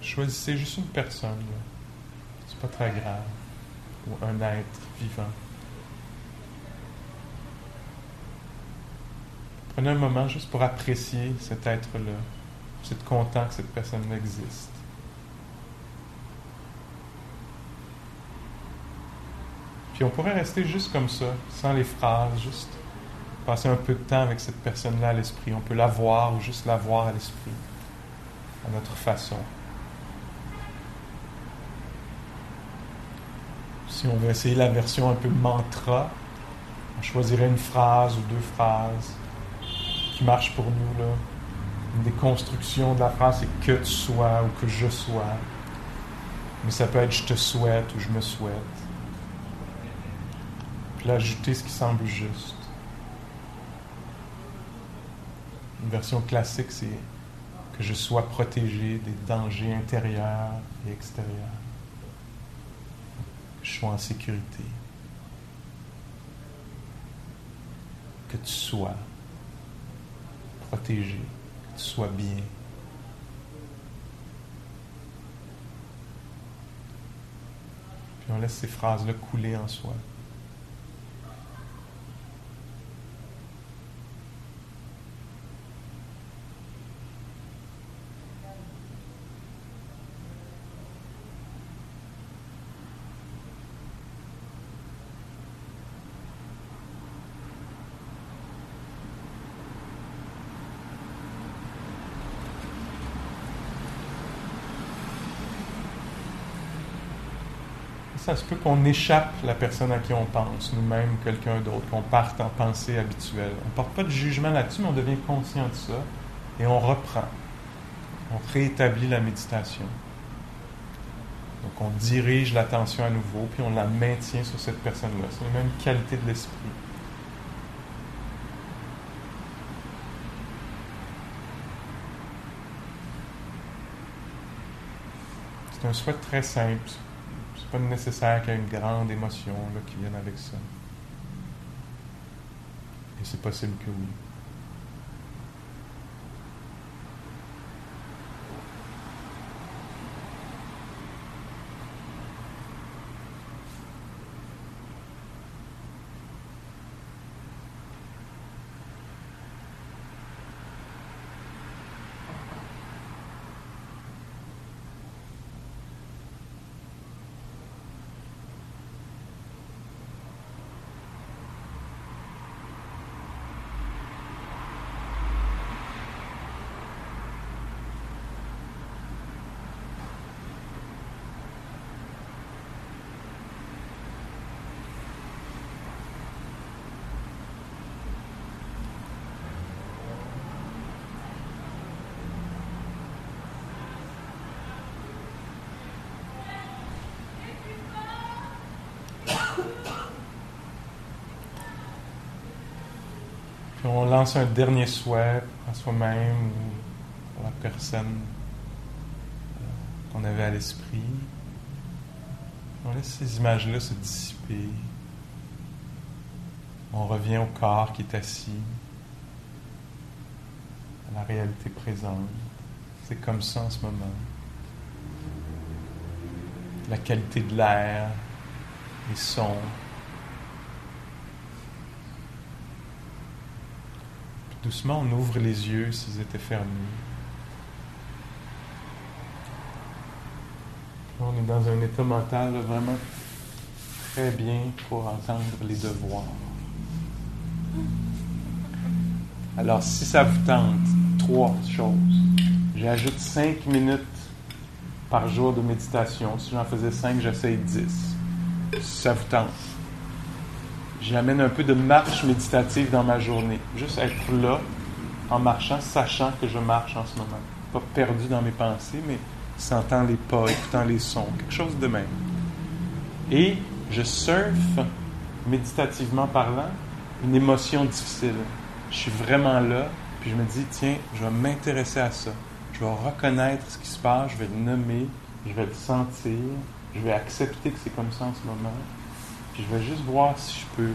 Choisissez juste une personne, c'est pas très grave, ou un être vivant. Prenez un moment juste pour apprécier cet être-là. Vous êtes content que cette personne existe. Puis on pourrait rester juste comme ça, sans les phrases, juste passer un peu de temps avec cette personne-là à l'esprit. On peut la voir ou juste la voir à l'esprit, à notre façon. Si on veut essayer la version un peu mantra, on choisirait une phrase ou deux phrases marche pour nous. Là. Une des constructions de la phrase, c'est que tu sois ou que je sois. Mais ça peut être je te souhaite ou je me souhaite. Puis ajouter ce qui semble juste. Une version classique, c'est que je sois protégé des dangers intérieurs et extérieurs. Que je sois en sécurité. que tu sois protégé, que tu sois bien. Puis on laisse ces phrases-là couler en soi. Ça se peut qu'on échappe la personne à qui on pense, nous-mêmes, quelqu'un d'autre, qu'on parte en pensée habituelle. On ne porte pas de jugement là-dessus, mais on devient conscient de ça et on reprend. On réétablit la méditation. Donc on dirige l'attention à nouveau, puis on la maintient sur cette personne-là. C'est la même qualité de l'esprit. C'est un souhait très simple pas nécessaire qu'il y ait une grande émotion qui vienne avec ça. Et c'est possible que oui. on lance un dernier souhait à soi-même ou à la personne euh, qu'on avait à l'esprit. On laisse ces images-là se dissiper. On revient au corps qui est assis, à la réalité présente. C'est comme ça en ce moment. La qualité de l'air, les sons, Doucement, on ouvre les yeux s'ils étaient fermés. On est dans un état mental vraiment très bien pour entendre les devoirs. Alors, si ça vous tente, trois choses. J'ajoute cinq minutes par jour de méditation. Si j'en faisais cinq, j'essaye dix. Si ça vous tente j'amène un peu de marche méditative dans ma journée. Juste être là, en marchant, sachant que je marche en ce moment. Pas perdu dans mes pensées, mais sentant les pas, écoutant les sons, quelque chose de même. Et je surfe, méditativement parlant, une émotion difficile. Je suis vraiment là, puis je me dis, tiens, je vais m'intéresser à ça. Je vais reconnaître ce qui se passe, je vais le nommer, je vais le sentir, je vais accepter que c'est comme ça en ce moment je vais juste voir si je peux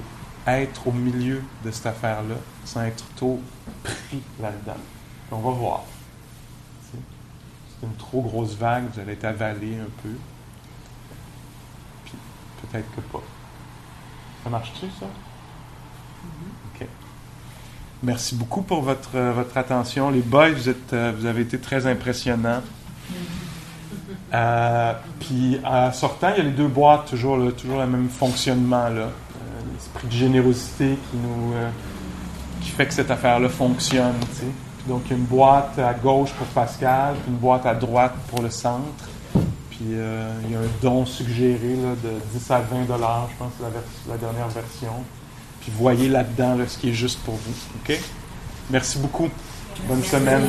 être au milieu de cette affaire-là sans être trop pris là-dedans. on va voir. C'est une trop grosse vague, vous allez être avalé un peu. Puis peut-être que pas. Ça marche-tu, ça? Mm-hmm. OK. Merci beaucoup pour votre, votre attention. Les boys, vous, êtes, euh, vous avez été très impressionnants. Euh, puis en sortant, il y a les deux boîtes, toujours, le, toujours le même fonctionnement. Là. Euh, l'esprit de générosité qui nous euh, qui fait que cette affaire-là fonctionne. donc il y a une boîte à gauche pour Pascal, puis une boîte à droite pour le centre. Puis il y a un don suggéré là, de 10 à 20 dollars, je pense, c'est la, dernière version. Puis voyez là-dedans ce qui est juste pour vous. OK? Merci beaucoup. Bonne semaine.